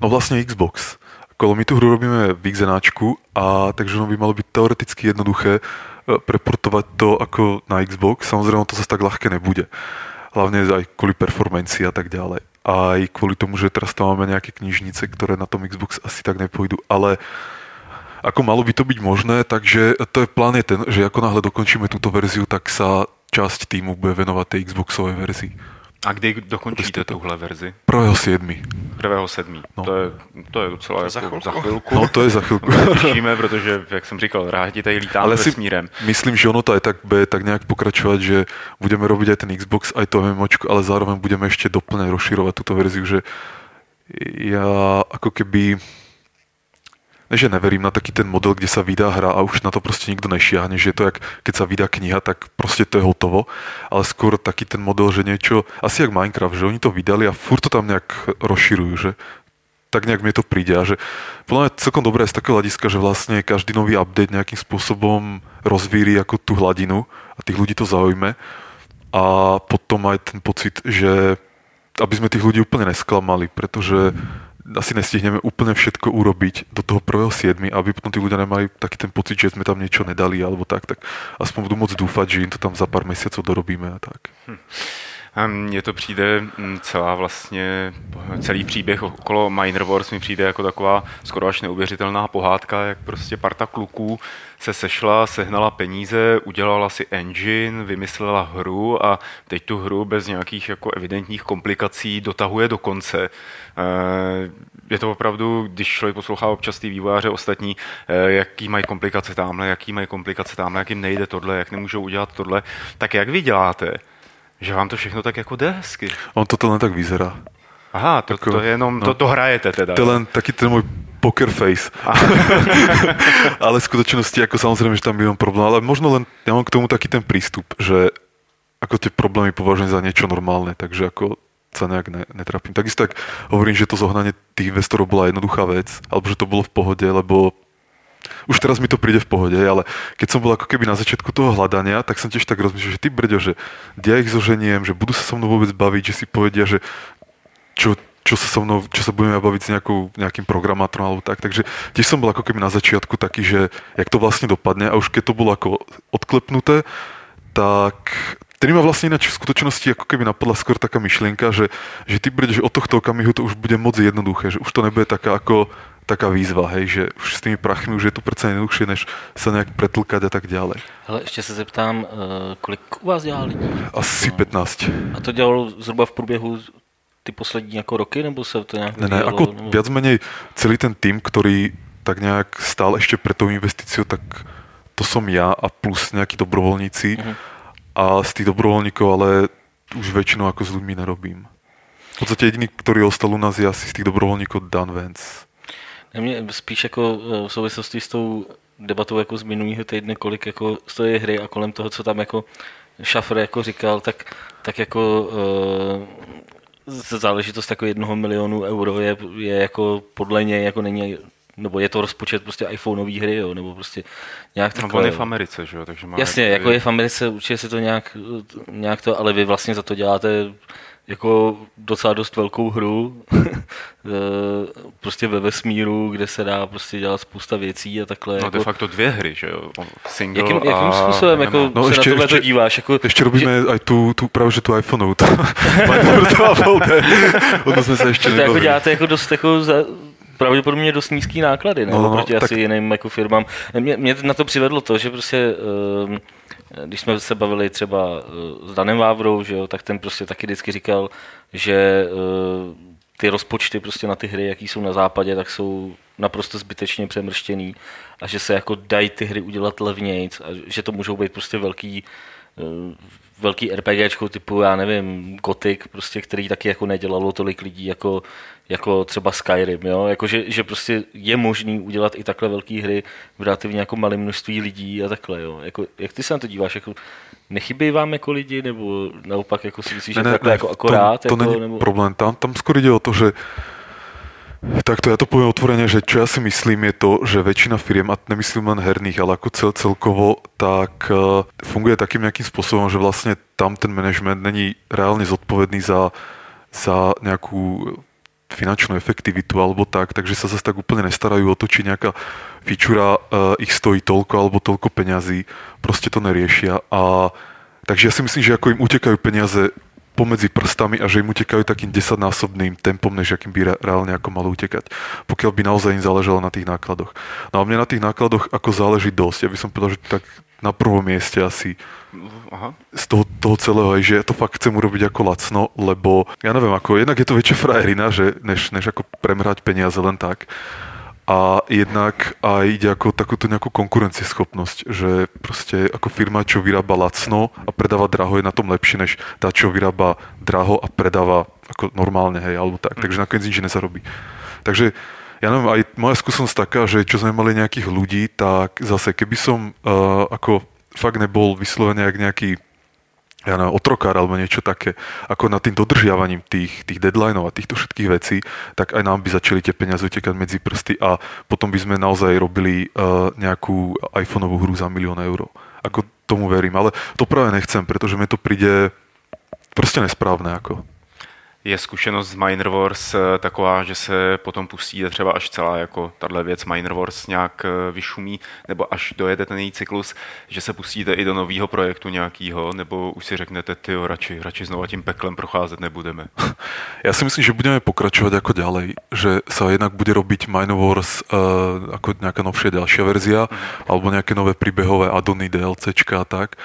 No vlastne Xbox. Kolo my tú hru robíme v XNAčku a takže ono by malo byť teoreticky jednoduché e, preportovať to ako na Xbox. Samozrejme to zase tak ľahké nebude. Hlavne aj kvôli performancii a tak ďalej. Aj kvôli tomu, že teraz tam máme nejaké knižnice, ktoré na tom Xbox asi tak nepôjdu. Ale ako malo by to byť možné, takže to je plán je ten, že ako náhle dokončíme túto verziu, tak sa časť týmu bude venovať tej Xboxovej verzii. A kdy dokončíte tuhle verzi? 1.7. 1.7. No. To, je, to je docela za jako chvilku. za chvilku. No to je za chvíľku. Těšíme, (laughs) protože, jak jsem říkal, rádi tady lítáme Ale si vesmírem. myslím, že ono to aj tak bude tak nejak pokračovať, že budeme robiť aj ten Xbox, aj to MMOčko, ale zároveň budeme ešte doplne rozširovať túto verziu, že ja ako keby ne, že neverím na taký ten model, kde sa vydá hra a už na to proste nikto nešiahne, že je to jak, keď sa vydá kniha, tak proste to je hotovo, ale skôr taký ten model, že niečo, asi jak Minecraft, že oni to vydali a furt to tam nejak rozširujú, že? Tak nejak mi to príde a že podľa mňa celkom dobré z takého hľadiska, že vlastne každý nový update nejakým spôsobom rozvíri ako tú hladinu a tých ľudí to zaujme. A potom aj ten pocit, že aby sme tých ľudí úplne nesklamali, pretože asi nestihneme úplne všetko urobiť do toho 1.7., aby potom tí ľudia nemali taký ten pocit, že sme tam niečo nedali alebo tak, tak aspoň budú môcť dúfať, že im to tam za pár mesiacov dorobíme a tak. Mně to přijde mm, celá vlastně, celý příběh okolo Minor Wars mi přijde jako taková skoro až neuvěřitelná pohádka, jak prostě parta kluků se sešla, sehnala peníze, udělala si engine, vymyslela hru a teď tu hru bez nějakých jako evidentních komplikací dotahuje do konce. Eh, je to opravdu, když člověk poslouchá občas ty vývojáře ostatní, eh, jaký mají komplikace tamhle, jaký mají komplikace tamhle, jak jim nejde tohle, jak nemůžou udělat tohle, tak jak vy děláte? Že vám to všechno tak jako jde hezky. On to len tak vyzerá. Aha, to, to je jenom, no, to, to hrajete teda. To je len taký ten môj poker face. (laughs) ale v skutočnosti ako samozrejme, že tam je problém, ale možno len ja mám k tomu taký ten prístup, že ako tie problémy považujem za niečo normálne, takže ako sa nejak ne, netrapím. Takisto tak hovorím, že to zohnanie tých investorov bola jednoduchá vec, alebo že to bolo v pohode, lebo už teraz mi to príde v pohode, ale keď som bol ako keby na začiatku toho hľadania, tak som tiež tak rozmýšľal, že ty brďo, že ja ich zoženiem, že budú sa so mnou vôbec baviť, že si povedia, že čo, čo sa so mnou, čo sa budeme baviť s nejakou, nejakým programátorom alebo tak. Takže tiež som bol ako keby na začiatku taký, že jak to vlastne dopadne a už keď to bolo ako odklepnuté, tak tedy ma vlastne ináč v skutočnosti ako keby napadla skôr taká myšlienka, že, že ty brď, že od tohto okamihu to už bude moc jednoduché, že už to nebude taká ako taká výzva, hej, že už s tými prachmi už je to přece jednoduchšie, než se nějak pretlkat a tak dále. Ale ještě se zeptám, eh, kolik u vás dělá lidí? Asi no. 15. A to dělalo zhruba v průběhu ty poslední jako roky, nebo se to nějak Ne, ne, jako nebo... viac menej celý ten tým, který tak nějak stál ještě před tou investíciou, tak to som ja a plus nějaký dobrovolníci. Uh-huh. A z tých dobrovolníkov ale už väčšinou ako s ľuďmi nerobím. V podstate jediný, ktorý ostal u nás je asi z tých dobrovolníkov Dan Vance. Mě spíš jako eh, v souvislosti s tou debatou jako z minulého týdne, kolik jako stojí hry a kolem toho, co tam jako Šafr jako říkal, tak, tak jako uh, záležitost jako jednoho milionu euro je, je jako podle něj jako není nebo je to rozpočet prostě iPhoneové hry, jo, nebo prostě nějak takové. No, on je v Americe, že jo, takže má... Jasně, jako je v Americe, určitě si to nějak, nějak to, ale vy vlastně za to děláte jako docela dost velkou hru, (laughs) eh, prostě ve vesmíru, kde se dá prostě dělat spousta věcí a takhle. No jako... de facto dvě hry, že jo? Single jakým, jakým způsobem jako no, se ještě, na tohle ještě, to díváš? Jako, ještě robíme že... aj tu, tu právě, že tu iPhone (laughs) to jsme se ještě to jako děláte jako dost jako za, pravděpodobně dost nízký náklady, ne? No, no, proti tak... asi jiným jako firmám. Mě, mě na to přivedlo to, že prostě uh, když jsme se bavili třeba eh, s Danem Vávrou, že jo, tak ten prostě taky vždycky říkal, že eh, ty rozpočty prostě na ty hry, jaký jsou na západě, tak jsou naprosto zbytečně přemrštěný a že se jako dají ty hry udělat levnějc a že to můžou být prostě velký eh, velký RPGčko typu, já nevím, Gothic, prostě, který taky jako nedělalo tolik lidí jako, jako třeba Skyrim, jo? Jako, že, že, prostě je možný udělat i takhle velké hry v relativně jako malém množství lidí a takhle, jo? Jako, jak ty se na to díváš, jako, nechybí vám jako lidi, nebo naopak jako si myslíš, že ne, takhle ne, jako akorát? To, to jako, není nebo... problém, tam, tam skoro jde o to, že Takto ja to poviem otvorene, že čo ja si myslím je to, že väčšina firiem, a nemyslím len herných, ale ako cel, celkovo, tak uh, funguje takým nejakým spôsobom, že vlastne tam ten management není reálne zodpovedný za, za nejakú finančnú efektivitu alebo tak, takže sa zase tak úplne nestarajú o to, či nejaká feature uh, ich stojí toľko alebo toľko peňazí, proste to neriešia a takže ja si myslím, že ako im utekajú peniaze pomedzi prstami a že im utekajú takým desaťnásobným tempom, než akým by reálne ako malo utekať. Pokiaľ by naozaj im záležalo na tých nákladoch. No a mne na tých nákladoch ako záleží dosť. Ja by som povedal, že tak na prvom mieste asi Aha. z toho, toho celého, aj, že ja to fakt chcem urobiť ako lacno, lebo ja neviem, ako jednak je to väčšia frajerina, že než, než ako premrať peniaze len tak a jednak aj ide ako takúto nejakú konkurencieschopnosť, že proste ako firma, čo vyrába lacno a predáva draho je na tom lepšie, než tá, čo vyrába draho a predáva ako normálne, hej, alebo tak. Mm. Takže nakoniec nič nezarobí. Takže ja neviem, aj moja skúsenosť taká, že čo sme mali nejakých ľudí, tak zase keby som uh, ako fakt nebol vyslovene jak nejaký ja neviem, otrokár alebo niečo také, ako nad tým dodržiavaním tých, tých deadlineov a týchto všetkých vecí, tak aj nám by začali tie peniaze utekať medzi prsty a potom by sme naozaj robili uh, nejakú iPhoneovú hru za milión eur. Ako tomu verím, ale to práve nechcem, pretože mi to príde proste nesprávne. Ako. Je zkušenost z Minor Wars eh, taková, že se potom pustíte třeba až celá jako tahle věc Minor Wars nějak eh, vyšumí, nebo až dojede ten její cyklus, že se pustíte i do nového projektu nějakého, nebo už si řeknete, ty radši, radši znova tím peklem procházet nebudeme. Já si myslím, že budeme pokračovat jako ďalej, že se jednak bude robiť Minor Wars uh, jako nějaká novšia ďalšia verzia, mm. alebo nějaké nové príbehové addony, DLCčka a tak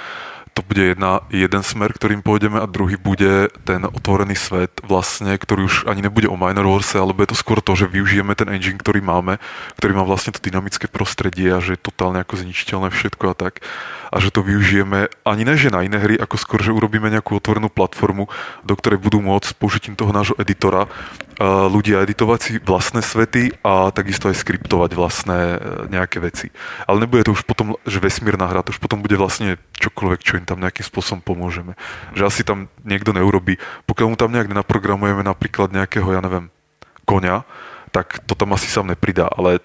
to bude jedna, jeden smer, ktorým pôjdeme a druhý bude ten otvorený svet vlastne, ktorý už ani nebude o Minor Warse, ale bude to skôr to, že využijeme ten engine, ktorý máme, ktorý má vlastne to dynamické prostredie a že je totálne ako zničiteľné všetko a tak a že to využijeme ani ne, že na iné hry, ako skôr, že urobíme nejakú otvorenú platformu, do ktorej budú môcť s použitím toho nášho editora ľudia editovať si vlastné svety a takisto aj skriptovať vlastné e, nejaké veci. Ale nebude to už potom, že vesmírna hra, to už potom bude vlastne čokoľvek, čo im tam nejakým spôsobom pomôžeme. Že asi tam niekto neurobí, pokiaľ mu tam nejak nenaprogramujeme napríklad nejakého, ja neviem, konia, tak to tam asi sám nepridá, ale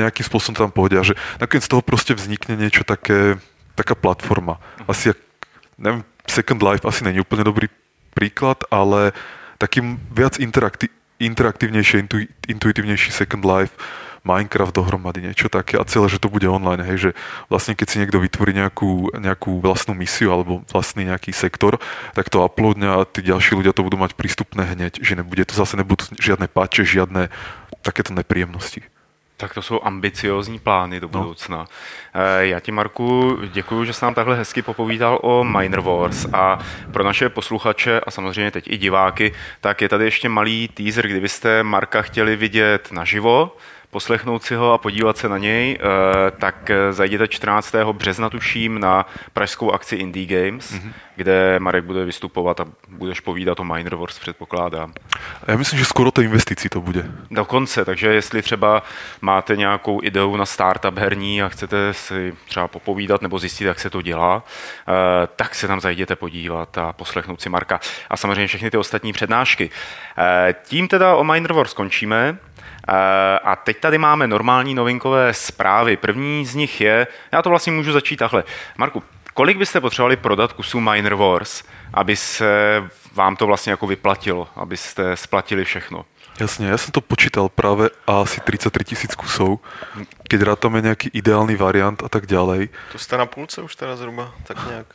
nejakým spôsobom tam povedia, že nakoniec z toho proste vznikne niečo také, taká platforma. Asi, neviem, Second Life asi není úplne dobrý príklad, ale takým viac interakti- interaktívnejšie, intu, intuitívnejší Second Life, Minecraft dohromady, niečo také a celé, že to bude online, hej, že vlastne keď si niekto vytvorí nejakú, nejakú vlastnú misiu alebo vlastný nejaký sektor, tak to uploadne a tí ďalší ľudia to budú mať prístupné hneď, že nebude to zase nebudú žiadne páče, žiadne takéto nepríjemnosti. Tak to jsou ambiciózní plány do no. budoucna. No. Já ti, Marku, děkuji, že jsi nám takhle hezky popovídal o Minor Wars a pro naše posluchače a samozřejmě teď i diváky, tak je tady ještě malý teaser, kdybyste Marka chtěli vidět naživo, poslechnout si ho a podívat se na něj, eh, tak eh, zajděte 14. března, tuším, na pražskou akci Indie Games, mm-hmm. kde Marek bude vystupovat a budeš povídat o Minor Wars, předpokládám. Já myslím, že skoro to investicí to bude. Dokonce, takže jestli třeba máte nějakou ideu na startup herní a chcete si třeba popovídat nebo zjistit, jak se to dělá, eh, tak se tam zajděte podívat a poslechnout si Marka a samozřejmě všechny ty ostatní přednášky. Tím teda o Minor Wars skončíme. Eh, a teď tady máme normální novinkové zprávy. První z nich je, já to vlastně můžu začít takhle. Marku, kolik byste potřebovali prodat kusů Minor Wars, aby se vám to vlastně jako vyplatilo, abyste splatili všechno? Jasně, já jsem to počítal právě asi 33 tisíc kusů, keď rátame nějaký ideální variant a tak dále. To jste na půlce už teda zhruba, tak nějak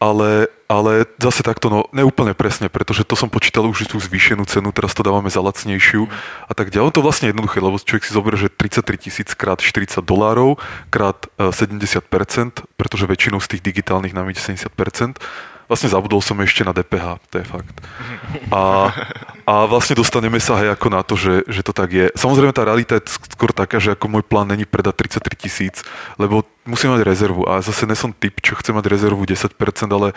ale, ale zase takto, no neúplne presne, pretože to som počítal už tú zvýšenú cenu, teraz to dávame za lacnejšiu mm. a tak ďalej. To vlastne jednoduché, lebo človek si zoberie, že 33 tisíc krát 40 dolárov krát 70%, pretože väčšinou z tých digitálnych nám ide 70%, Vlastne zabudol som ešte na DPH, to je fakt. A, a vlastne dostaneme sa hej ako na to, že, že to tak je. Samozrejme tá realita je skôr taká, že ako môj plán není predať 33 tisíc, lebo musím mať rezervu a zase nesom typ, čo chce mať rezervu 10%, ale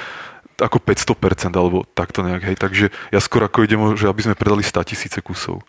ako 500% alebo takto nejak, hej. Takže ja skôr ako idem, že aby sme predali 100 tisíce kusov.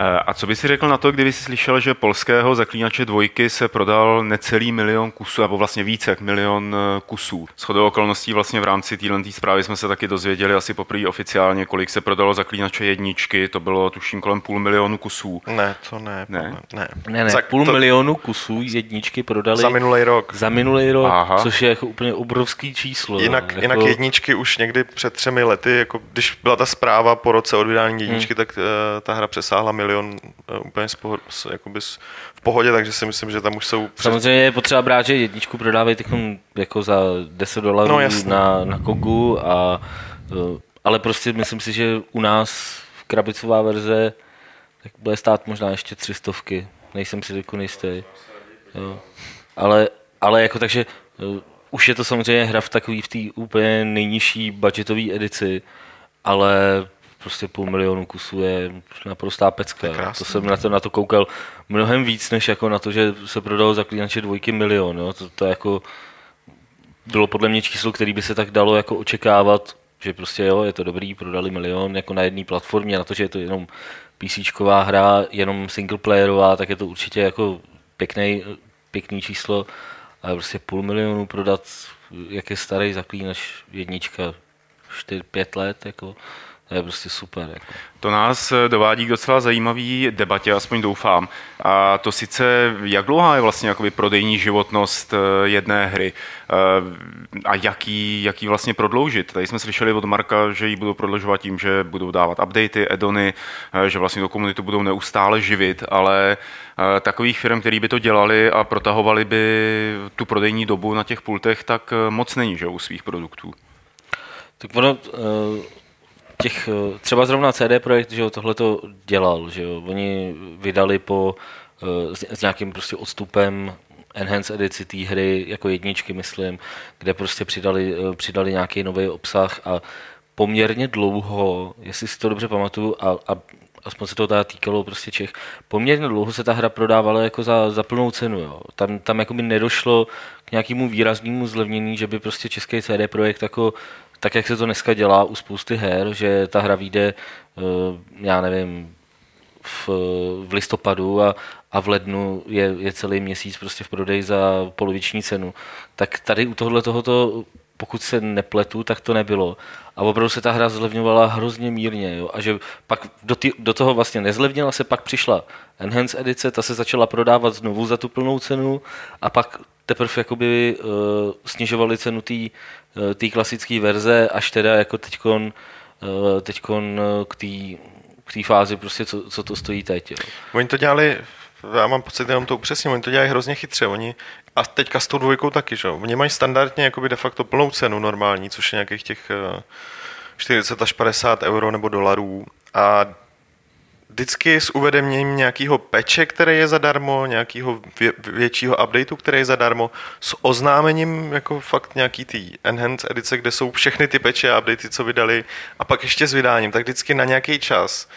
Eh, a co by si řekl na to, kdyby si slyšel, že polského zaklínače dvojky se prodal necelý milion kusů, nebo vlastně více jak milion eh, kusů. S chodou okolností vlastně v rámci téhle zprávy jsme se taky dozvěděli asi poprvé oficiálně, kolik se prodalo zaklínače jedničky, to bylo tuším kolem půl milionu kusů. Ne, to ne. Ne, ne. ne, ne. Za, půl to... milionu kusů jedničky prodali za minulý rok. Za minulý rok, Aha. což je jako úplně obrovský číslo. Jinak, jako... jinak jedničky už někdy před třemi lety, jako když byla ta zpráva po roce od vydání jedničky, hmm. tak uh, ta hra přesáhla milion milion eh, úplně z pohod, jakoby v pohodě, takže si myslím, že tam už jsou... Před... Samozřejmě je potřeba brát, že jedničku prodávají jako za 10 dolarů no, na, na Kogu, a, eh, ale prostě myslím si, že u nás v krabicová verze tak bude stát možná ještě tři stovky, nejsem si jako nejistý. Jo. Ale, ale jako takže uh, už je to samozřejmě hra v takový v té úplně nejnižší budgetové edici, ale prostě půl milionu kusů je naprostá pecka. Je to jsem na to, na to koukal mnohem víc, než jako na to, že se prodalo zaklínače dvojky milion. Jo. To, to jako bylo podle mě číslo, který by se tak dalo jako očekávat, že prostě jo, je to dobrý, prodali milion jako na jedné platformě, na to, že je to jenom PC hra, jenom singleplayerová, tak je to určitě jako pěkný, pěkný číslo, ale prostě půl milionu prodat, jak je starý zaklínač jednička, 4-5 let, jako, To je prostě super. Jako. To nás eh, dovádí k docela zajímavý debatě, aspoň doufám. A to sice, jak dlouhá je vlastně jakoby prodejní životnost eh, jedné hry eh, a jaký, jaký vlastně prodloužit. Tady jsme slyšeli od Marka, že ji budou prodlužovat tím, že budou dávat updaty, edony, že vlastně do komunitu budou neustále živit, ale takových firm, které by to dělali a protahovali by tu prodejní dobu na těch pultech, tak moc není, že u svých produktů. Tak ono, těch, eh, třeba zrovna CD Projekt, že jo, tohle to dělal, že jo, oni vydali po, eh, s, s nějakým prostě odstupem enhance edici té hry, jako jedničky, myslím, kde prostě přidali, eh, přidali nějaký nový obsah a poměrně dlouho, jestli si to dobře pamatuju, a, a aspoň se to teda týkalo prostě Čech, poměrně dlouho se ta hra prodávala jako za, za plnou cenu. Jo. Tam, tam jako by nedošlo k nějakému výraznému zlevnění, že by prostě český CD projekt jako tak jak se to dneska dělá u spousty her, že ta hra vyjde, eh, já nevím, v, v listopadu a, a v lednu je, je celý měsíc prostě v prodeji za poloviční cenu, tak tady u tohle tohoto, pokud se nepletu, tak to nebylo. A opravdu se ta hra zlevňovala hrozně mírně. Jo? A že pak do, tý, do toho vlastně nezlevnila se, pak přišla Enhance edice, ta se začala prodávat znovu za tu plnou cenu a pak teprve jakoby uh, snižovali cenu té té klasické verze, až teda jako teďkon, uh, teďkon k té k té fázi, prostě, co, co to stojí teď. Jo. Oni to dělali, já mám pocit, jenom to upřesně, oni to dělají hrozně chytře. Oni, a teďka s tou dvojkou taky, že Oni mají standardně jakoby de facto plnou cenu normální, což je nějakých těch 40 až 50 euro nebo dolarů. A vždycky s uvedením nějakého peče, který je zadarmo, nějakého vě- většího updateu, který je zadarmo, s oznámením jako fakt nějaký tý enhance edice, kde jsou všechny ty peče a updatey, co vydali, a pak ještě s vydáním, tak vždycky na nějaký čas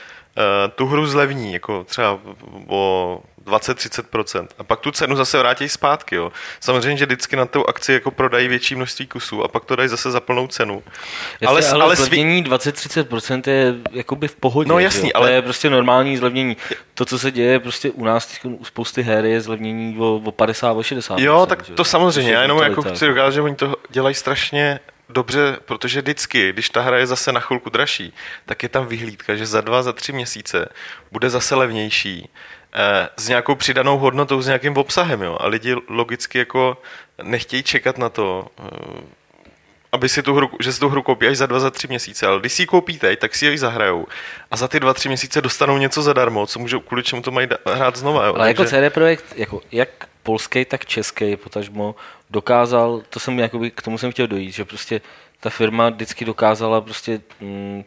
tu hru zlevní, jako třeba o 20-30%. A pak tu cenu zase vrátí zpátky. Jo. Samozřejmě, že vždycky na tu akci jako prodají větší množství kusů a pak to dají zase za plnou cenu. Jasně, ale, ale, ale zlevnění 20-30% je jakoby v pohodě. No jasný, jo. ale... To je prostě normální zlevnění. To, co se děje prostě u nás u spousty her, je zlevnění o, o 50-60%. Jo, tak to samozřejmě. Já jenom jako chci dokázat, že oni to dělají strašně dobře, protože vždycky, když ta hra je zase na chvilku dražší, tak je tam vyhlídka, že za dva, za tři měsíce bude zase levnější Eh, s nějakou přidanou hodnotou, s nějakým obsahem, jo. A lidi logicky jako nechtějí čekat na to, eh, aby si tu hru, že si tu hru koupí až za dva, za tři měsíce, ale když si ji koupí teď, tak si ji zahrajou a za ty dva, tři měsíce dostanou něco zadarmo, co můžou, kvůli čemu to mají hrát znova. Jo. Ale jako Takže... jako CD Projekt, jako jak polský, tak český, potažmo dokázal, to jsem jakoby, k tomu jsem chtěl dojít, že prostě ta firma vždycky dokázala prostě mm,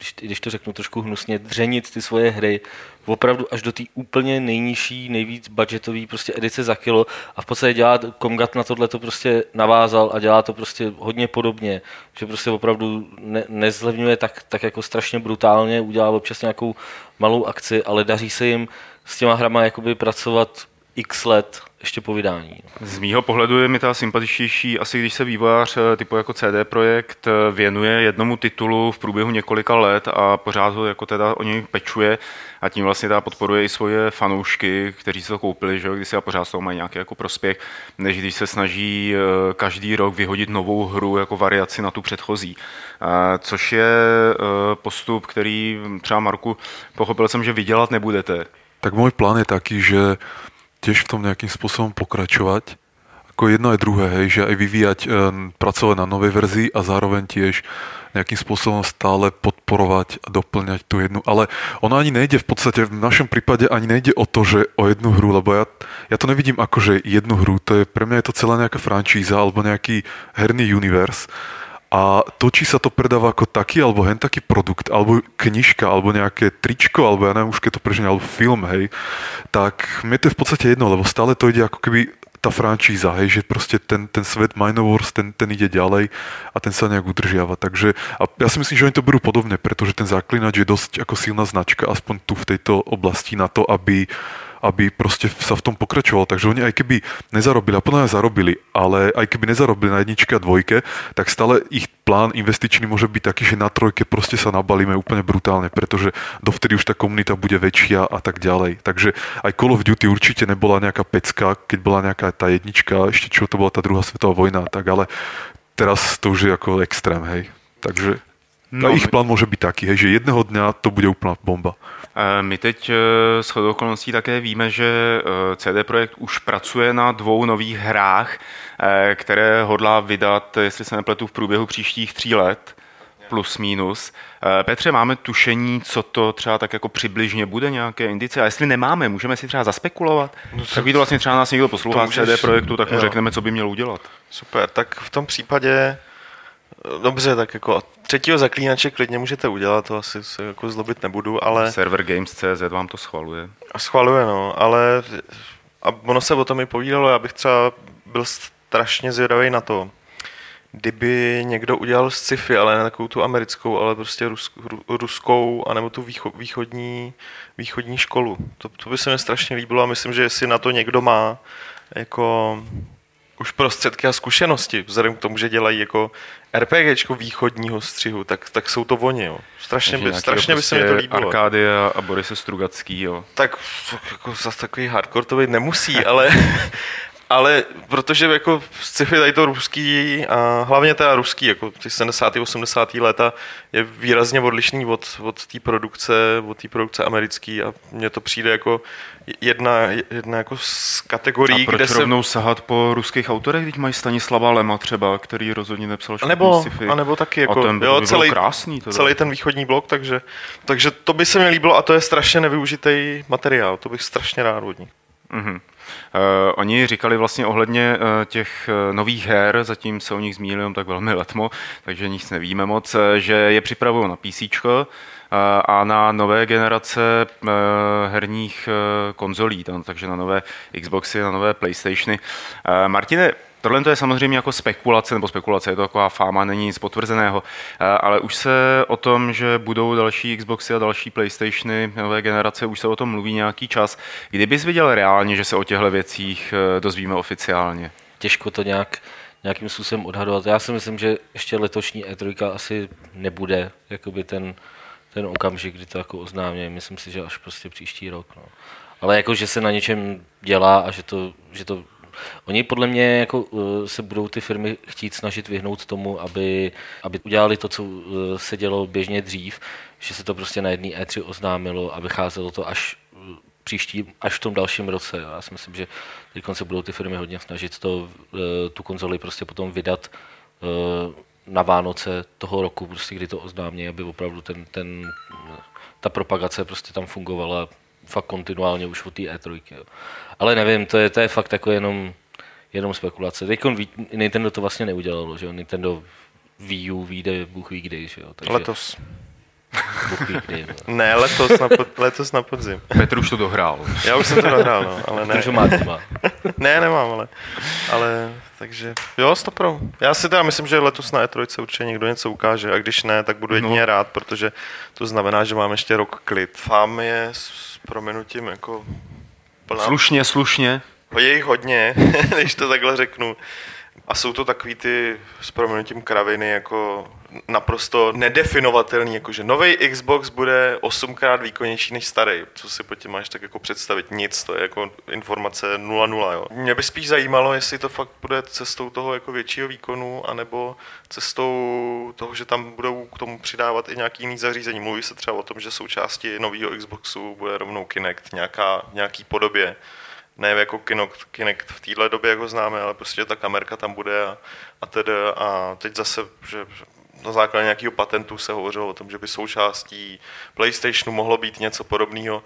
když, když to řeknu trošku hnusně, dřenit ty svoje hry opravdu až do té úplně nejnižší, nejvíc budgetový prostě edice za kilo a v podstatě dělá, Komgat na tohle to prostě navázal a dělá to prostě hodně podobně, že prostě opravdu ne, nezlevňuje tak, tak jako strašně brutálně, udělá občas nějakou malou akci, ale daří se jim s těma hrama jakoby pracovat x let ještě po vydání. Z mýho pohledu je mi ta sympatičtější, asi když se vývojář eh, typu jako CD Projekt eh, věnuje jednomu titulu v průběhu několika let a pořád ho jako teda o něj pečuje a tím vlastně teda podporuje i svoje fanoušky, kteří si to koupili, že když si a pořád z toho mají nějaký jako prospěch, než když se snaží eh, každý rok vyhodit novou hru jako variaci na tu předchozí. Což je postup, který třeba Marku pochopil jsem, že vydělat nebudete. Tak můj plán je taký, že tiež v tom nejakým spôsobom pokračovať. Ako jedno aj druhé, hej, že aj vyvíjať, e, pracovať na novej verzii a zároveň tiež nejakým spôsobom stále podporovať a doplňať tú jednu. Ale ono ani nejde v podstate, v našom prípade ani nejde o to, že o jednu hru, lebo ja, ja to nevidím ako, že jednu hru, to je pre mňa je to celá nejaká franšíza alebo nejaký herný univerz a to, či sa to predáva ako taký, alebo hen taký produkt, alebo knižka, alebo nejaké tričko, alebo ja neviem už keď to preženie, alebo film, hej, tak mne to je v podstate jedno, lebo stále to ide ako keby tá franšíza, hej, že proste ten, ten svet Wars, ten, ten ide ďalej a ten sa nejak udržiava. Takže a ja si myslím, že oni to berú podobne, pretože ten zaklinač je dosť ako silná značka, aspoň tu v tejto oblasti na to, aby aby proste sa v tom pokračovalo. Takže oni aj keby nezarobili, a podľa mňa zarobili, ale aj keby nezarobili na jedničke a dvojke, tak stále ich plán investičný môže byť taký, že na trojke proste sa nabalíme úplne brutálne, pretože dovtedy už tá komunita bude väčšia a tak ďalej. Takže aj Call of Duty určite nebola nejaká pecka, keď bola nejaká tá jednička, ešte čo to bola tá druhá svetová vojna, tak ale teraz to už je ako extrém, hej. Takže No, ich plán může být taky, hej, že jednoho dňa to bude úplná bomba. Eh, my teď eh, s okolností také víme, že eh, CD Projekt už pracuje na dvou nových hrách, které hodlá vydat, jestli se nepletu, v průběhu příštích tří let plus minus. Petře, máme tušení, co to třeba tak jako přibližně bude, nějaké indice? A jestli nemáme, můžeme si třeba zaspekulovat? No to, tak to vlastně třeba nás někdo poslouchá CD projektu, tak mu jo. řekneme, co by měl udělat. Super, tak v tom případě Dobře, tak jako třetího zaklínače klidně můžete udělat, to asi se jako zlobit nebudu, ale... Server Games.cz vám to schvaluje. A schvaluje, no, ale a ono se o tom i povídalo, já bych třeba byl strašně zvědavý na to, kdyby někdo udělal sci-fi, ale ne takovou tu americkou, ale prostě rus, ruskou, anebo tu východní, východní školu. To, to by se mi strašně líbilo a myslím, že jestli na to někdo má jako už prostředky a zkušenosti, vzhledem k tomu, že dělají jako RPGčko východního střihu, tak, tak jsou to oni, jo. Strašně, by, strašně by se mi to prostě líbilo. Arkády a, a Boris Strugacký, jo. Tak jako zase takový hardcore to být nemusí, ale, ale protože jako sci-fi tady to ruský a hlavně teda ruský, jako ty 70. 80. léta je výrazně odlišný od, od té produkce, od té produkce americký a mně to přijde jako jedna, jedna jako z kategorií, a proč kde se... rovnou sahat po ruských autorech, když mají Stanislava Lema třeba, který rozhodně nepsal špatný nebo, sci-fi. A nebo taky jako, a ten jo, by celý, krásný. Teda. Celý ten východní blok, takže, takže to by se mi líbilo a to je strašně nevyužitý materiál, to bych strašně rád od nich. Mm-hmm. Uh, oni říkali vlastně ohledně uh, těch uh, nových her, zatím se o nich zmínili tak velmi letmo, takže nic nevíme moc, že je připravují na PC a na nové generace herních konzolí, takže na nové Xboxy, na nové PlayStationy. Martine, Tohle to je samozřejmě jako spekulace, nebo spekulace, je to taková fáma, není nic potvrzeného, eh, ale už se o tom, že budou další Xboxy a další PlayStationy nové generace, už se o tom mluví nějaký čas. Kdybys viděl reálně, že se o těchto věcích eh, dozvíme oficiálně? Těžko to nějak nějakým způsobem odhadovat. Já si myslím, že ještě letošní E3 asi nebude jakoby ten, ten okamžik, kdy to jako oznámí. Myslím si, že až prostě příští rok. No. Ale jako, že se na něčem dělá a že to, že to Oni podle mě jako, uh, se budou ty firmy chtít snažit vyhnout tomu, aby, aby udělali to, co uh, se dělo běžně dřív, že se to prostě na jedné E3 oznámilo a vycházelo to až uh, příští, až v tom dalším roce. Já si myslím, že teď se budou ty firmy hodně snažit to, tu konzoli prostě potom vydat na Vánoce toho roku, prostě kdy to oznámí, aby opravdu ten, ten, ta propagace prostě tam fungovala fakt kontinuálně už od té E3. Jo. Ale nevím, to je, to je fakt jako jenom, jenom spekulace. Teď Nintendo to vlastně neudělalo, že jo? Nintendo Wii U vyjde Bůh ví kdy, že jo? Takže... Letos. ne, letos na, pod, letos na podzim. Petr už to dohrál. Já už jsem to dohrál, no, ale ne. Petr má doma. ne, nemám, ale, ale takže jo, stopro. Já si teda myslím, že letos na E3 určitě někdo něco ukáže a když ne, tak budu jedině no. rád, protože to znamená, že mám ještě rok klid. Fám je s proměnutím jako plná... Slušně, slušně. Je jich hodně, (laughs) když to takhle řeknu. A jsou to takový ty s proměnutím kraviny jako naprosto nedefinovatelný, jakože nový Xbox bude osmkrát výkonnější než starý. Co si po tím máš tak jako představit? Nic, to je jako informace 0,0. Jo. Mě by spíš zajímalo, jestli to fakt bude cestou toho jako většího výkonu, anebo cestou toho, že tam budou k tomu přidávat i nějaký jiný zařízení. Mluví se třeba o tom, že součástí nového Xboxu bude rovnou Kinect nějaká, nějaký podobě ne jako Kinect, Kinect v téhle době, jako známe, ale prostě ta kamerka tam bude a, a tedy. A teď zase, že na základě nějakého patentu se hovořilo o tom, že by součástí PlayStationu mohlo být něco podobného.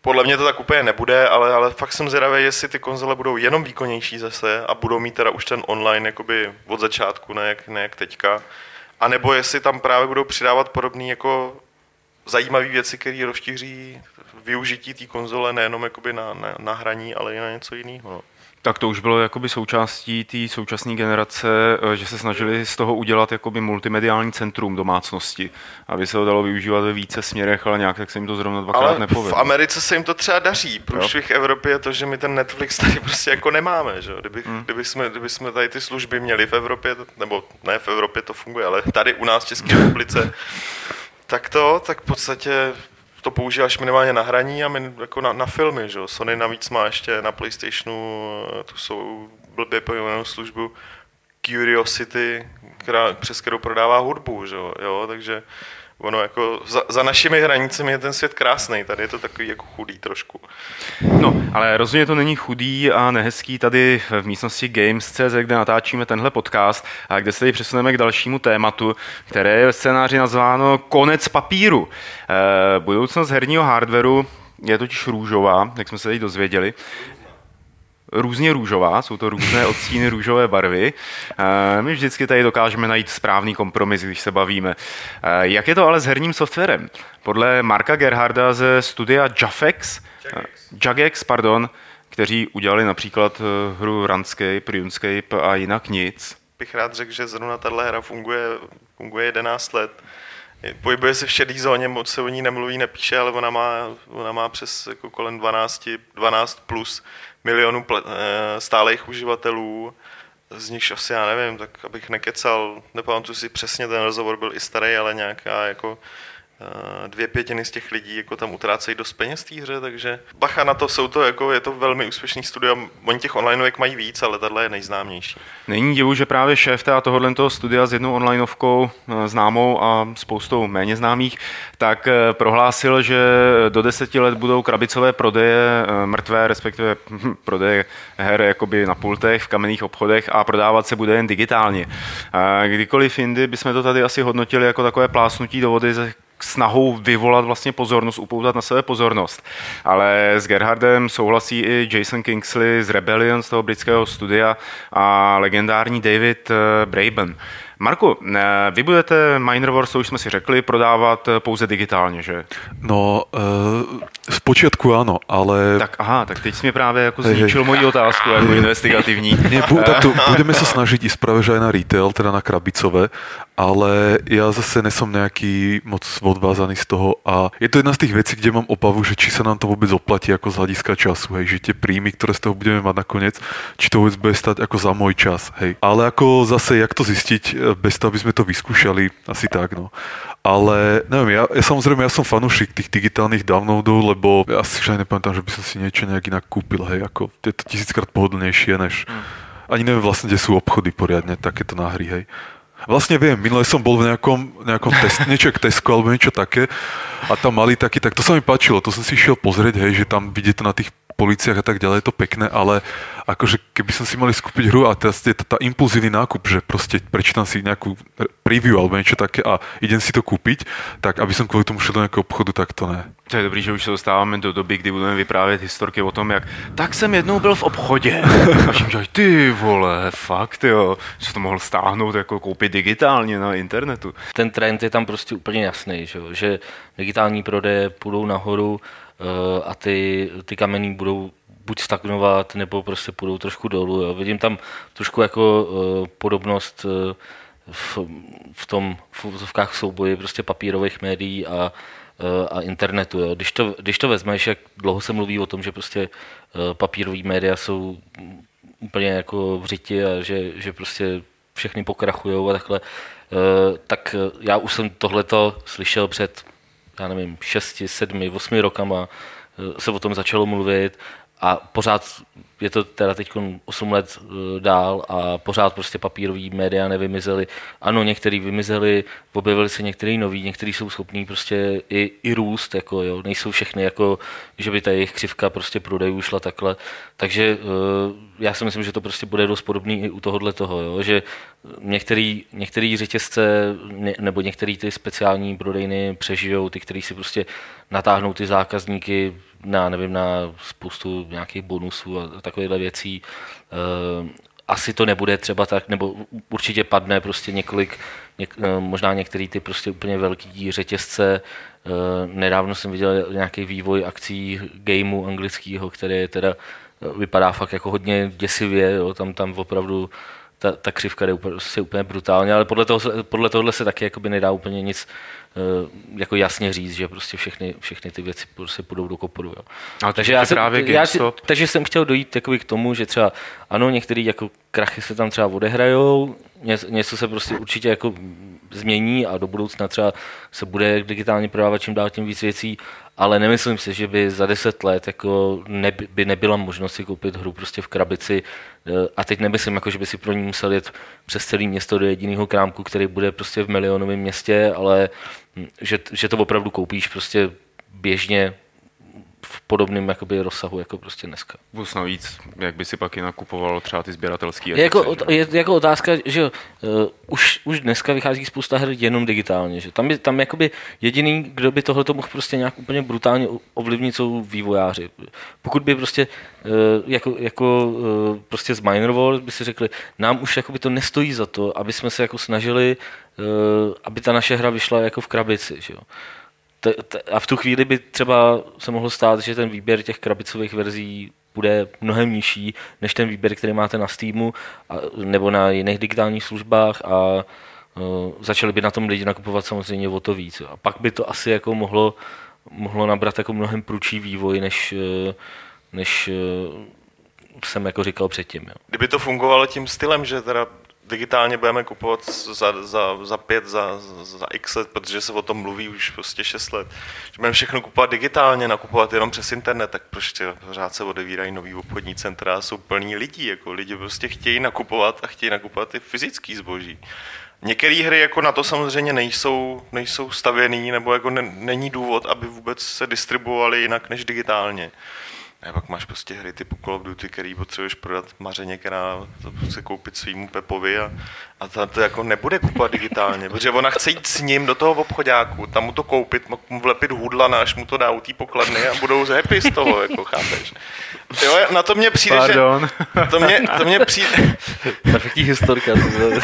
Podle mě to tak úplně nebude, ale, ale fakt jsem zvědavý, jestli ty konzole budou jenom výkonnější zase a budou mít teda už ten online jakoby od začátku, ne jak, ne jak teďka. A nebo jestli tam právě budou přidávat podobné jako zajímavé věci, které rozšíří využití té konzole nejenom jakoby na, na, na hraní, ale i na něco jiného. No. Tak to už bylo jakoby součástí té současné generace, eh, že se snažili z toho udělat jakoby multimediální centrum domácnosti, aby se ho dalo využívat ve více směrech, ale nějak tak se jim to zrovna dvakrát ale nepovedlo. v Americe se jim to třeba daří. Průšvih Evropy je to, že my ten Netflix tady prostě jako nemáme. Že? Kdyby, hmm. kdyby, jsme, kdyby jsme tady ty služby měli v Evropě, nebo ne v Evropě to funguje, ale tady u nás v České republice, tak to, tak v podstatě to používáš minimálně na hraní a min, jako na, na filmy, že? Sony navíc má ještě na Playstationu, tu jsou blbě pojmenovanou službu curiosity, která, přes kterou prodává hudbu, že jo, takže ono jako za, za našimi hranicemi je ten svět krásný, tady je to takový jako chudý trošku. No, ale rozhodně to není chudý a nehezký tady v místnosti Games.cz, kde natáčíme tenhle podcast a kde se tady přesuneme k dalšímu tématu, které je v scénáři nazváno Konec papíru. E, budoucnost herního hardwareu je totiž růžová, jak jsme se teď dozvěděli různě růžová, jsou to různé (laughs) odstíny růžové barvy. Eh, my vždycky tady dokážeme najít správný kompromis, když se bavíme. Eh, jak je to ale s herním softwarem? Podle Marka Gerharda ze studia Jafex, Jagex, Jagex pardon, kteří udělali například eh, hru Runscape, RuneScape a jinak nic. Bych rád řekl, že zrovna tahle hra funguje, funguje 11 let. Pohybuje se v šedý zóně, moc se o ní nemluví, nepíše, ale ona má, ona má přes jako kolem 12, 12 plus milionů eh, stálých uživatelů, z nichž asi já nevím, tak abych nekecal, nepamatuji si přesně, ten rozhovor byl i starý, ale nějaká jako dvě pětiny z těch lidí jako tam utrácejí dost peněz té hře, takže bacha na to, jsou to jako, je to velmi úspěšný studio, oni těch onlineovek mají víc, ale tahle je nejznámější. Není divu, že právě šéf tohohle toho studia s jednou onlineovkou eh, známou a spoustou méně známých, tak eh, prohlásil, že do deseti let budou krabicové prodeje mrtvé, respektive hm, prodeje her jakoby na pultech, v kamenných obchodech a prodávat se bude jen digitálně. Kdykoliv jindy bychom to tady asi hodnotili jako takové plásnutí do vody, snahou vyvolat vlastně pozornost, upoutat na sebe pozornost. Ale s Gerhardem souhlasí i Jason Kingsley z Rebellion, z toho britského studia a legendární David eh, Braben. Marku, eh, vy budete Miner Wars, to už jsme si řekli, prodávat eh, pouze digitálně, že? No, z počátku ano, ale... Tak aha, tak teď jsi mi právě jako zničil moji otázku jako investigativní. Nie, bu, tak to, (laughs) budeme se snažit i právě, že aj na retail, teda na krabicové, ale ja zase nesom nejaký moc odvázaný z toho a je to jedna z tých vecí, kde mám obavu, že či sa nám to vôbec oplatí ako z hľadiska času, hej, že tie príjmy, ktoré z toho budeme mať nakoniec, či to vôbec bude stať ako za môj čas, hej. Ale ako zase, jak to zistiť, eh, bez toho, aby sme to vyskúšali, asi tak, no. Ale neviem, ja, ja samozrejme, ja som fanúšik tých digitálnych downloadov, lebo ja si už aj nepamätám, že by som si niečo nejak inak kúpil, hej, ako je to tisíckrát pohodlnejšie, než mm. ani neviem vlastne, kde sú obchody poriadne, takéto náhry, hej. Vlastne viem, minule som bol v nejakom, nejakom test, (laughs) niečo k Tesco alebo niečo také a tam mali taký, tak to sa mi páčilo, to som si išiel pozrieť, hej, že tam vidíte na tých policiách a tak ďalej, je to pekné, ale akože keby som si mali skúpiť hru a teraz je to tá impulzívny nákup, že proste prečítam si nejakú preview alebo niečo také a idem si to kúpiť, tak aby som kvôli tomu šel do nejakého obchodu, tak to ne. To je dobrý, že už se dostáváme do doby, kdy budeme vyprávět historky o tom, jak tak jsem jednou byl v obchodě. A říkají, ty vole, fakt jo, že to mohl stáhnout, jako koupit digitálně na internetu. Ten trend je tam prostě úplně jasný, že, že digitální prodeje půjdou nahoru a ty, ty kamenný budou buď stagnovat, nebo prostě půjdou trošku dolů. Jo. Vidím tam trošku jako uh, podobnost uh, v, v tom v v souboji prostě papírových médií a Eh, a internetu. Jo. Když, to, když to vezmeš, jak dlouho se mluví o tom, že prostě eh, papírové média jsou úplně jako v řiti a že, že prostě všechny pokrachují a takhle, eh, tak já už jsem tohleto slyšel před, já nevím, 6, 7, 8 rokama se o tom začalo mluvit a pořád je to teda teď 8 let eh, dál a pořád prostě papírový média nevymizely. Ano, některý vymizeli, objevili se některý noví, některý jsou schopní prostě i, i růst, jako jo, nejsou všechny jako, že by ta jejich křivka prostě prodejů šla takhle. Takže eh, já si myslím, že to prostě bude dost podobný i u tohohle toho, jo, že některý, některý řetězce nebo některý ty speciální prodejny přežijou, ty, který si prostě natáhnou ty zákazníky na, nevím, na spoustu nějakých bonusů a takovýchhle věcí. Eh, asi to nebude třeba tak, nebo určitě padne prostě několik, něk, eh, možná některý ty prostě úplně velký řetězce. Eh, nedávno jsem viděl nějaký vývoj akcí gameu anglického, který teda vypadá fakt jako hodně děsivě, jo, tam, tam opravdu ta, ta křivka jde úplně, úplně brutálně, ale podle, toho, podle tohohle se taky jakoby nedá úplně nic jako jasně říct, že prostě všechny, všechny ty věci prostě půjdou do koporu. Jo. Ale takže, já jsem, právě já, GameStop. takže jsem chtěl dojít jakoby k tomu, že třeba ano, některé jako krachy se tam třeba odehrajou, něco, něco se prostě určitě jako změní a do budoucna třeba se bude digitálně prodávat čím dál tím víc věcí, ale nemyslím si, že by za deset let jako neby, by nebyla možnost si koupit hru prostě v krabici eh, a teď nemyslím, jako, že by si pro ní musel jet přes celé město do jediného krámku, který bude prostě v milionovém městě, ale hm, že, že to opravdu koupíš prostě běžně podobném jakoby, rozsahu jako prostě dneska. Vůbec navíc, jak by si pak i nakupoval třeba ty sběratelské Je jako, ot- je jako otázka, že uh, už, už dneska vychází spousta her jenom digitálně, že tam, je, tam jakoby jediný, kdo by tohle mohl prostě nějak úplně brutálně ovlivnit, jsou vývojáři. Pokud by prostě uh, jako, jako uh, prostě z Minor Wars by si řekli, nám už jakoby to nestojí za to, aby jsme se jako snažili, uh, aby ta naše hra vyšla jako v krabici, že jo. A v tu chvíli by třeba se mohlo stát, že ten výběr těch krabicových verzí bude mnohem nižší než ten výběr, který máte na Steamu a, nebo na jiných digitálních službách a uh, začali by na tom lidi nakupovat samozřejmě o to víc. A pak by to asi jako mohlo, mohlo nabrat jako mnohem prudší vývoj, než, uh, než uh, jsem jako říkal předtím. Jo. Kdyby to fungovalo tím stylem, že teda digitálně budeme kupovat za, za, za pět, za, za x let, protože se o tom mluví už prostě šest let, že budeme všechno kupovat digitálně, nakupovat jenom přes internet, tak prostě pořád se odevírají nový obchodní centra a jsou plní lidí, jako lidi prostě chtějí nakupovat a chtějí nakupovat i fyzický zboží. Některé hry jako na to samozřejmě nejsou, nejsou stavěný, nebo jako ne, není důvod, aby vůbec se distribuovaly jinak než digitálně. A pak máš prostě hry typu Call of Duty, který potřebuješ prodat mařeně, která to chce koupit svýmu Pepovi a, a ta to jako nebude kupovat digitálně, protože ona chce jít s ním do toho obchodáku, tam mu to koupit, mu vlepit hudla, až mu to dá u té pokladny a budou happy z toho, jako chápeš. Jo, na to mě přijde, Pardon. že... To mě, to mě přijde... Perfektní historka. To bylo.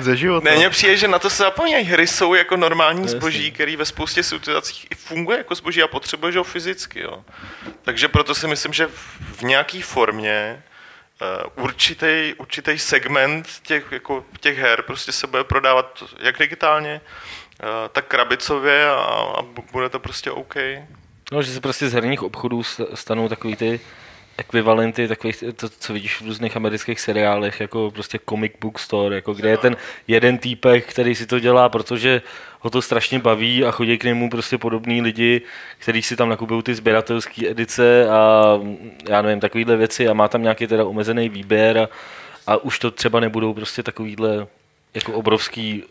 Ze života. Ne, mně přijde, že na to se zapomínají. Hry jsou jako normální zboží, který ve spoustě situacích i funguje jako zboží a potřebuješ ho fyzicky. Jo. Takže proto si myslím, že v nějaké formě určitý, určitý segment těch, jako těch her prostě se bude prodávat jak digitálně, uh, tak krabicově a, a bu- bude to prostě OK. No, že se prostě z herních obchodů st- stanou takový ty ekvivalenty, takových, to, co vidíš v různých amerických seriálech, jako prostě comic book store, jako kde je ten jeden týpek, který si to dělá, protože ho to strašně baví a chodí k němu prostě podobní lidi, kteří si tam nakupují ty sběratelské edice a já nevím, takovýhle věci a má tam nějaký teda omezený výběr a, a už to třeba nebudou prostě takovýhle jako obrovský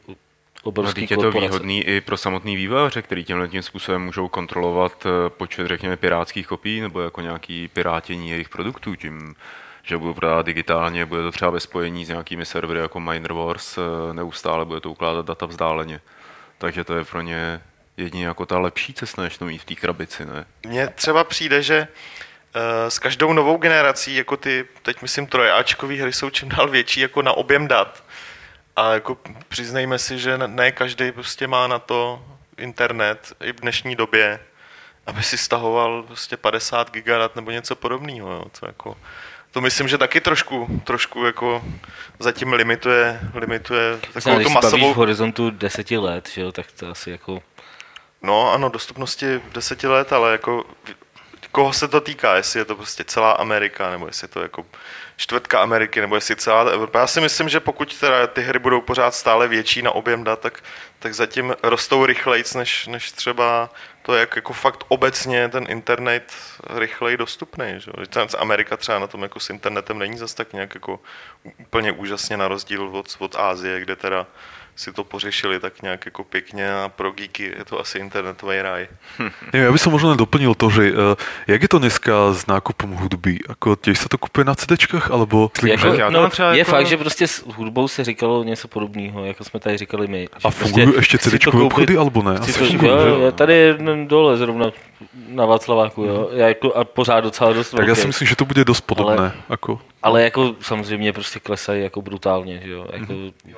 obrovský teď je to výhodný i pro samotný vývojáře, který tímhle tím způsobem můžou kontrolovat eh, počet, řekněme, pirátských kopií nebo jako nějaký pirátění jejich produktů tím, že budou prodávat digitálně, bude to třeba ve spojení s nějakými servery jako Miner Wars, eh, neustále bude to ukládat data vzdáleně. Takže to je pro ně jedině jako ta lepší cesta, než to mít v té krabici, ne? Mně třeba přijde, že eh, s každou novou generací, jako ty, teď myslím, trojáčkový hry jsou čím dál větší jako na objem dat. A jako přiznejme si, že ne- každý prostě má na to internet i v dnešní době, aby si stahoval prostě 50 gigadat nebo něco podobného. Jo. To, jako, to myslím, že taky trošku, trošku jako zatím limituje, limituje takovou když tu masovou... v horizontu deseti let, že jo, tak to asi jako... No ano, dostupnosti deseti let, ale jako koho se to týká, jestli je to prostě celá Amerika, nebo jestli je to jako čtvrtka Ameriky, nebo jestli celá Evropa. Já si myslím, že pokud teda ty hry budou pořád stále větší na objem dat, tak, tak zatím rostou rychleji, než, než třeba to, jak jako fakt obecně ten internet rychleji dostupný. Že? Amerika třeba na tom jako s internetem není zas tak nějak jako úplně úžasně na rozdíl od, od Ázie, kde teda si to pořešili tak nějak jako pěkně a pro geeky je to asi internetový ráj. (laughs) Neviem, ja by som možno len doplnil to, že uh, jak je to dneska s nákupom hudby? Ako tiež sa to kupuje na CDčkách, alebo... Jako, já to no, třeba je jako- fakt, že prostě s hudbou se říkalo něco podobného, jako jsme tady říkali my. A že fungují ještě chci to CDčkové koupit- obchody, alebo ne? chci Asi to, fungují, jo, tady je jeden dole zrovna na Václaváku, jo. Já jako, a pořád docela dost Tak velký. si myslím, že to bude dosť podobné. Ako... Ale jako samozřejmě prostě klesají jako brutálně, že jo. Jako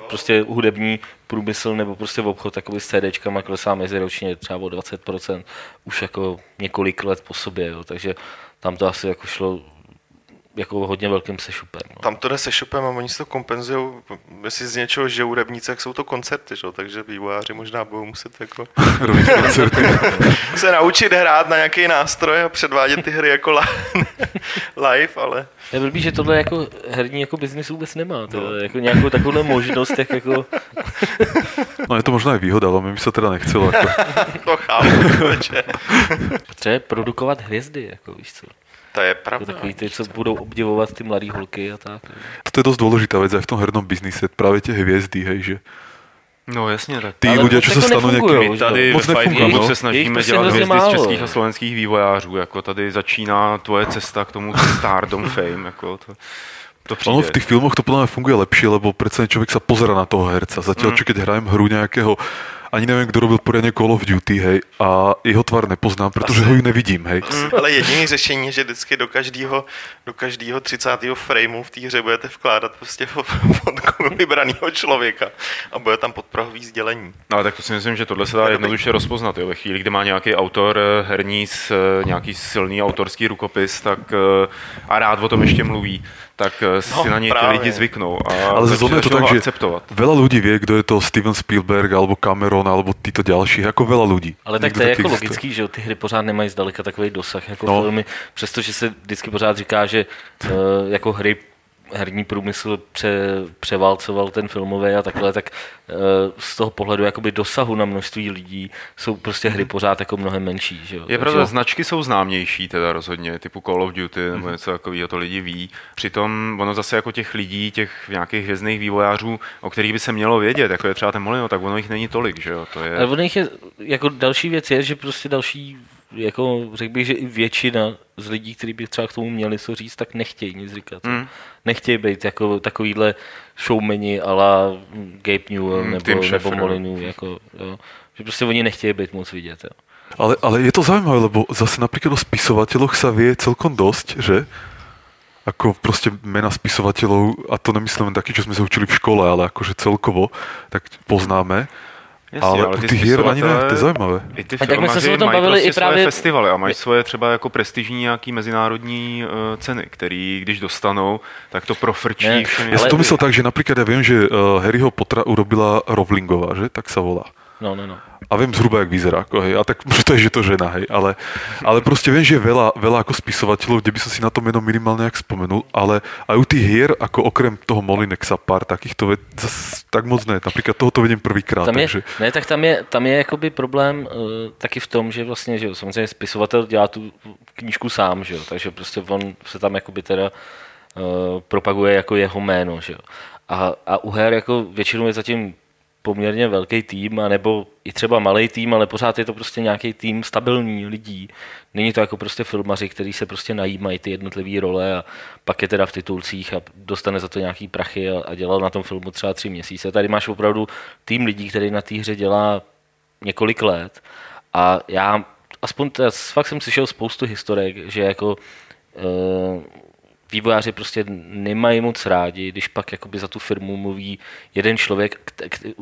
prostě hudební průmysl nebo prostě obchod takový s CDčkama klesá meziročně třeba o 20%, už jako několik let po sobě, jo. takže tam to asi jako šlo jako hodně velkým sešupem. No. Tam to jde se shopem a oni si to kompenzují, jestli z něčeho žijou revníce, jak jsou to koncerty, že? takže vývojáři možná budou muset jako (laughs) (laughs) se naučit hrát na nějaký nástroj a předvádět ty hry jako li- (laughs) live, ale Je blbý, že tohle jako herní jako biznis vůbec nemá. To no. jako nějakou takovou možnost, jak jako... No je to možná aj výhoda, ale mi sa teda nechcelo. Ako... to chápu. že- Potřebuje produkovat hvězdy, jako víš co. to je pravda. takový ty, co budou obdivovat ty mladý holky a tak. Toto je dosť dôležitá vec aj v tom hernom biznise, práve tie hviezdy, hej, že No jasně, tak Ale jako stanú nefungujou, nejakými... že jo? Tady Moc ve Games no. se snažíme Jejich prostě dělat hvězdy z málo. českých a slovenských vývojářů. Jako tady začíná tvoje cesta k tomu stardom (laughs) fame. Jako to, to přijde. Ono v tých filmoch to podľa mňa funguje lepšie, lebo predsa človek sa pozera na toho herca. Zatiaľ, čo keď hrajem hru nejakého, ani neviem, kto robil poriadne Call of Duty, hej, a jeho tvar nepoznám, pretože ho ju nevidím, hej. Ale jediný řešení je, že vždycky do každého, do každého 30. frameu v té hře budete vkládat prostě fotku vybraného člověka a bude tam podprahový sdělení. No, ale tak to si myslím, že tohle se dá Tak jednoduše rozpoznat. Jo. Ve chvíli, kdy má nějaký autor eh, herní s eh, nějaký silný autorský rukopis tak, eh, a rád o tom ještě mluví, tak eh, si No, na něj ty právě. lidi zvyknou. A Ale je to tak, že akceptovat. veľa ľudí vie, kto je to Steven Spielberg alebo Cameron alebo títo ďalší, ako veľa ľudí. Ale tak to je jako existuje. logický, že ty hry pořád nemají zdaleka takový dosah jako no. filmy, přestože se vždycky pořád říká, že uh, jako hry herní průmysl pře, převálcoval ten filmový a takhle, tak uh, z toho pohledu jakoby dosahu na množství lidí jsou prostě hry pořád jako mnohem menší. Že jo? Je Takže- pravda, značky jsou známější teda rozhodně, typu Call of Duty nebo něco takového, to lidi ví. Přitom ono zase jako těch lidí, těch nějakých hvězdných vývojářů, o kterých by se mělo vědět, jako je třeba ten Molino, tak ono jich není tolik, že jo, to je... Ale ono jich je, jako další věc je, že prostě další, jako řekl bych, že i většina z lidí, kteří by třeba k tomu měli co říct, tak nechtějí nic říkat. Hmm. Nechtějí být jako takovýhle showmeni a la Gabe Newell Hmm, nebo, Tim nebo no. Molinu, jako, jo. Že prostě oni nechtějí být moc vidět. Jo. Ale, ale je to zaujímavé, lebo zase napríklad o spisovateľoch sa vie celkom dosť, že? Ako proste mena spisovateľov, a to nemyslím len taký, čo sme sa učili v škole, ale akože celkovo, tak poznáme. Ale, u ty tých hier ani ne, to je zaujímavé. I ty A tak my jsme se o tom mají bavili prostě i právě- svoje festivaly a mají svoje třeba jako prestižní nějaký mezinárodní uh, ceny, který když dostanou, tak to profrčí Ne, všem som Ale- to myslel tak, že napríklad ja viem, že uh, Harryho Pottera urobila Rowlingová, že? Tak sa volá. No, no, no. A viem zhruba, jak vyzerá. Ako, hej. A tak (laughs) to je, že to žena, hej. Ale, ale proste viem, že je veľa, veľa ako spisovateľov, kde by som si na to meno minimálne nejak spomenul, ale aj u tých hier, ako okrem toho Molinexa pár takýchto zas tak moc ne. Napríklad tohoto vidím prvýkrát. Tam je, takže... ne, tak tam je, tam je jakoby problém uh, taky v tom, že vlastně, že jo, samozřejmě spisovatel dělá tu knížku sám, že jo, takže prostě on se tam jakoby teda uh, propaguje jako jeho jméno, že jo. A, a u her jako většinou je zatím poměrně velký tým, nebo i třeba malý tým, ale pořád je to prostě nějaký tým stabilní lidí. Není to jako prostě filmaři, kteří se prostě najímají ty jednotlivé role a pak je teda v titulcích a dostane za to nějaký prachy a, a dělal na tom filmu třeba tři měsíce. Tady máš opravdu tým lidí, který na té hře dělá několik let a já aspoň fakt jsem slyšel spoustu historek, že jako uh, vývojáři prostě nemají moc rádi, když pak jakoby za tu firmu mluví jeden člověk,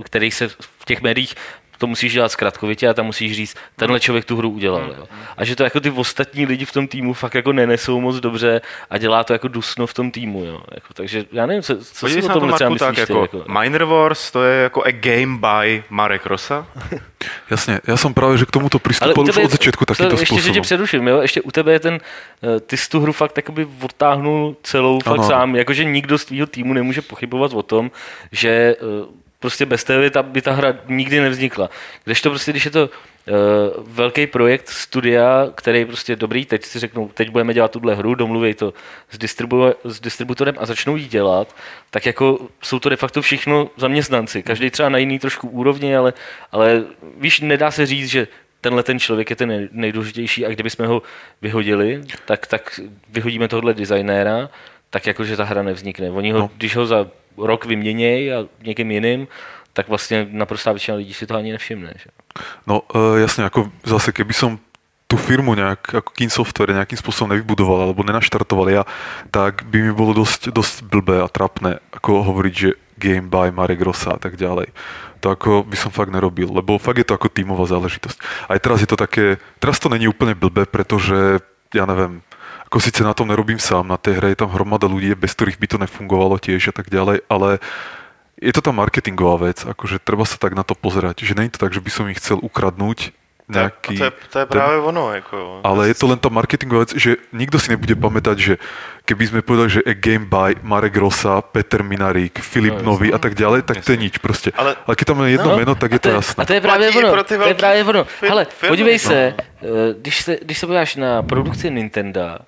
který se v těch médiích to musíš dělat zkratkovitě a tam musíš říct, tenhle člověk tu hru udělal. Jo. A že to jako ty ostatní lidi v tom týmu fakt jako nenesou moc dobře a dělá to jako dusno v tom týmu. Jo. Jako, takže já nevím, co, co Podívej si se o na to, tom třeba Marku, tak jako, jako, Miner Wars, to je jako a game by Marek Rosa. (laughs) Jasne, ja som práve, že k tomuto u už od začiatku to, takýmto ještě, že tě přeruším, jo? ještě u tebe je ten, eh, ty jsi tu hru fakt jakoby odtáhnul celou fakt Ano. sám, jakože nikdo z tvýho týmu nemůže pochybovat o tom, že eh, prostě bez by ta, by ta hra nikdy nevznikla. Kdežto prostě, když je to uh, velký projekt studia, který prostě dobrý, teď si řeknou, teď budeme dělat tuhle hru, domluví to s, distribu- s distributorem a začnou ji dělat, tak jako jsou to de facto všechno zaměstnanci. Každý třeba na jiný trošku úrovni, ale, ale víš, nedá se říct, že tenhle ten člověk je ten nej- nejdůležitější a kdybychom ho vyhodili, tak, tak vyhodíme tohle designéra, tak jakože ta hra nevznikne. Oni ho, no. když ho za rok vyměnějí a někým jiným, tak vlastně naprostá většina lidí si to ani nevšimne. Že? No uh, jasne, ako zase keby som tú firmu nejak, ako Kin Software nejakým spôsobom nevybudoval alebo nenaštartoval ja, tak by mi bolo dosť, dosť blbé a trapné ako hovoriť, že Game by Marek Rosa a tak ďalej. To ako by som fakt nerobil, lebo fakt je to ako tímová záležitosť. Aj teraz je to také, teraz to není úplne blbé, pretože ja neviem, ako síce na tom nerobím sám, na té hre je tam hromada ľudí, bez ktorých by to nefungovalo tiež a tak ďalej, ale je to tá marketingová vec, akože treba sa tak na to pozerať, že není to tak, že by som ich chcel ukradnúť, nejaký... To je, to je právě ten, ono. Jako, ale je to len tá marketingová vec, že nikto si nebude pamätať, že keby sme povedali, že a game by Marek Rosa, Peter Minarík, Filip no, Nový a tak ďalej, tak jasný. to je nič prostě. Ale, ale keď tam je jedno no, meno, tak je to, to jasné. A to je právě ono. To je právě ono. Hele, podívej se, no. když se, když se podíváš na produkci Nintendo,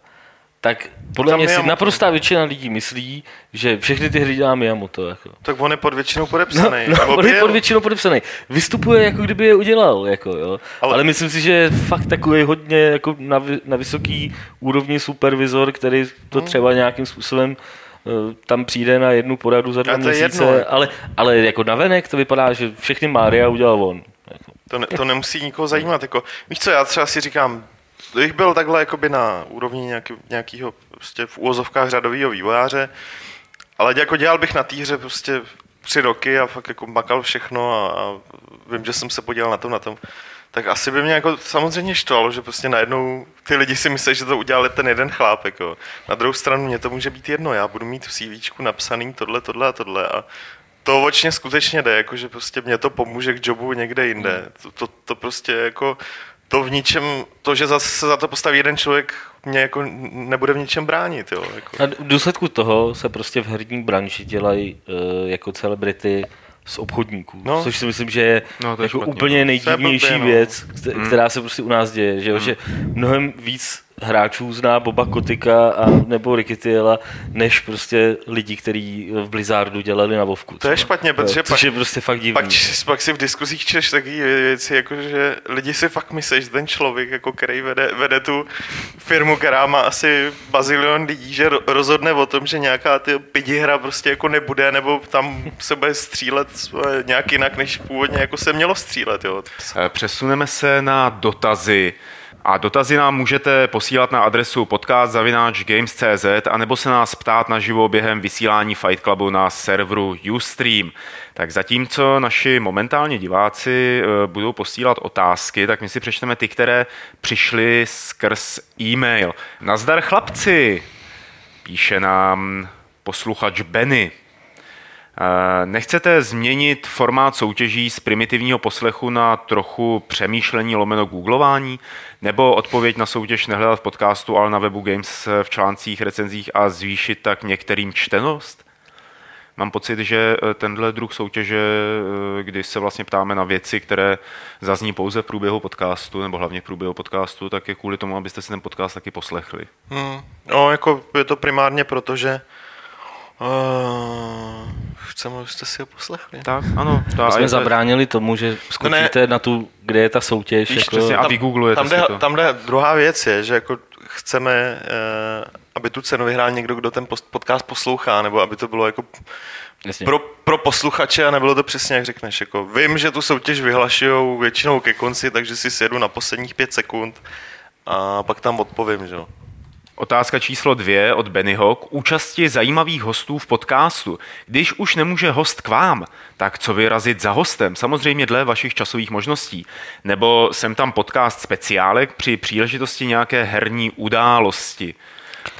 tak podle mě si naprostá většina lidí myslí, že všechny ty hry dělá Miyamoto. Jako. Tak on je pod většinou podepsaný. No, no on je pod většinou podepsaný. Vystupuje, jako kdyby je udělal. Jako, jo. Ale... Ale myslím si, že je fakt takový hodně jako na, na vysoký úrovni supervizor, který to hmm. třeba nějakým způsobem uh, tam přijde na jednu poradu za dva měsíce, jedno. ale, ale jako navenek to vypadá, že všechny Mária udělal on. Jako. To, ne, to nemusí nikoho zajímat. Jako, víš co, já třeba si říkám, bych byl takhle jakoby na úrovni nějaký, nějakého prostě v úvozovkách řadového vývojáře, ale jako dělal bych na týře prostě tři roky a fakt jako makal všechno a, a vím, že jsem se podělal na tom, na tom, tak asi by mě jako samozřejmě štvalo, že prostě najednou ty lidi si myslí, že to udělal ten jeden chlápek. Jako. Na druhou stranu mě to může být jedno, já budu mít v CV napsaný tohle, tohle a tohle a to očně skutečně jde, jako že prostě mě to pomůže k jobu někde jinde. To, to, to prostě jako to v ničem, to, že zase za to postaví jeden člověk, mě jako nebude v ničem bránit. Jo, jako. A v důsledku toho se prostě v herní branži dělají uh, jako celebrity z obchodníků, no. což si myslím, že je, no, to je jako špatně, úplně no. nejdivnější no. věc, která se prostě u nás děje, že, jo? Hmm. že mnohem víc hráčů zná Boba Kotika a nebo Rikitiela, než prostě lidi, kteří v Blizzardu dělali na Vovku. To je špatně, protože pak, je prostě fakt divný. Pak, pak si v diskuzích čteš taky věci, jako že lidi si fakt myslí, že ten člověk, jako který vede, vede tu firmu, která má asi bazilion lidí, že rozhodne o tom, že nějaká ty pidi hra prostě jako nebude, nebo tam se bude střílet nějak jinak, než původně jako se mělo střílet. Jo. Eh, přesuneme se na dotazy. A dotazy nám můžete posílat na adresu podcast.games.cz a nebo se nás ptát naživo během vysílání Fight Clubu na serveru Ustream. Tak zatímco naši momentálně diváci eh, budou posílat otázky, tak my si přečteme ty, které přišly skrz e-mail. Nazdar chlapci, píše nám posluchač Benny. Nechcete změnit formát soutěží z primitivního poslechu na trochu přemýšlení lomeno googlování? Nebo odpověď na soutěž nehledat v podcastu, ale na webu Games v článcích, recenzích a zvýšit tak některým čtenost? Mám pocit, že eh, tenhle druh soutěže, eh, kdy se vlastně ptáme na věci, které zazní pouze v průběhu podcastu, nebo hlavně v průběhu podcastu, tak je kvůli tomu, abyste si ten podcast taky poslechli. Hmm. No, jako je to primárně proto, že uh, chceme, abyste si ho poslechli. Tak, ano. Ta, My jsme zabránili tomu, že skočíte na tu, kde je ta soutěž. Víš, jako... přesně, a vygooglujete tam, jde, to. Tam jde, druhá věc je, že jako chceme, uh, aby tu cenu vyhrál někdo, kdo ten podcast poslouchá, nebo aby to bylo jako Pro, pro posluchače a nebylo to přesně, jak řekneš. Jako, vím, že tu soutěž vyhlašují většinou ke konci, takže si sjedu na posledních pět sekund a pak tam odpovím, že jo. Otázka číslo dvě od Bennyho k účasti zajímavých hostů v podcastu. Když už nemůže host k vám, tak co vyrazit za hostem? Samozřejmě dle vašich časových možností. Nebo jsem tam podcast speciálek při příležitosti nějaké herní události.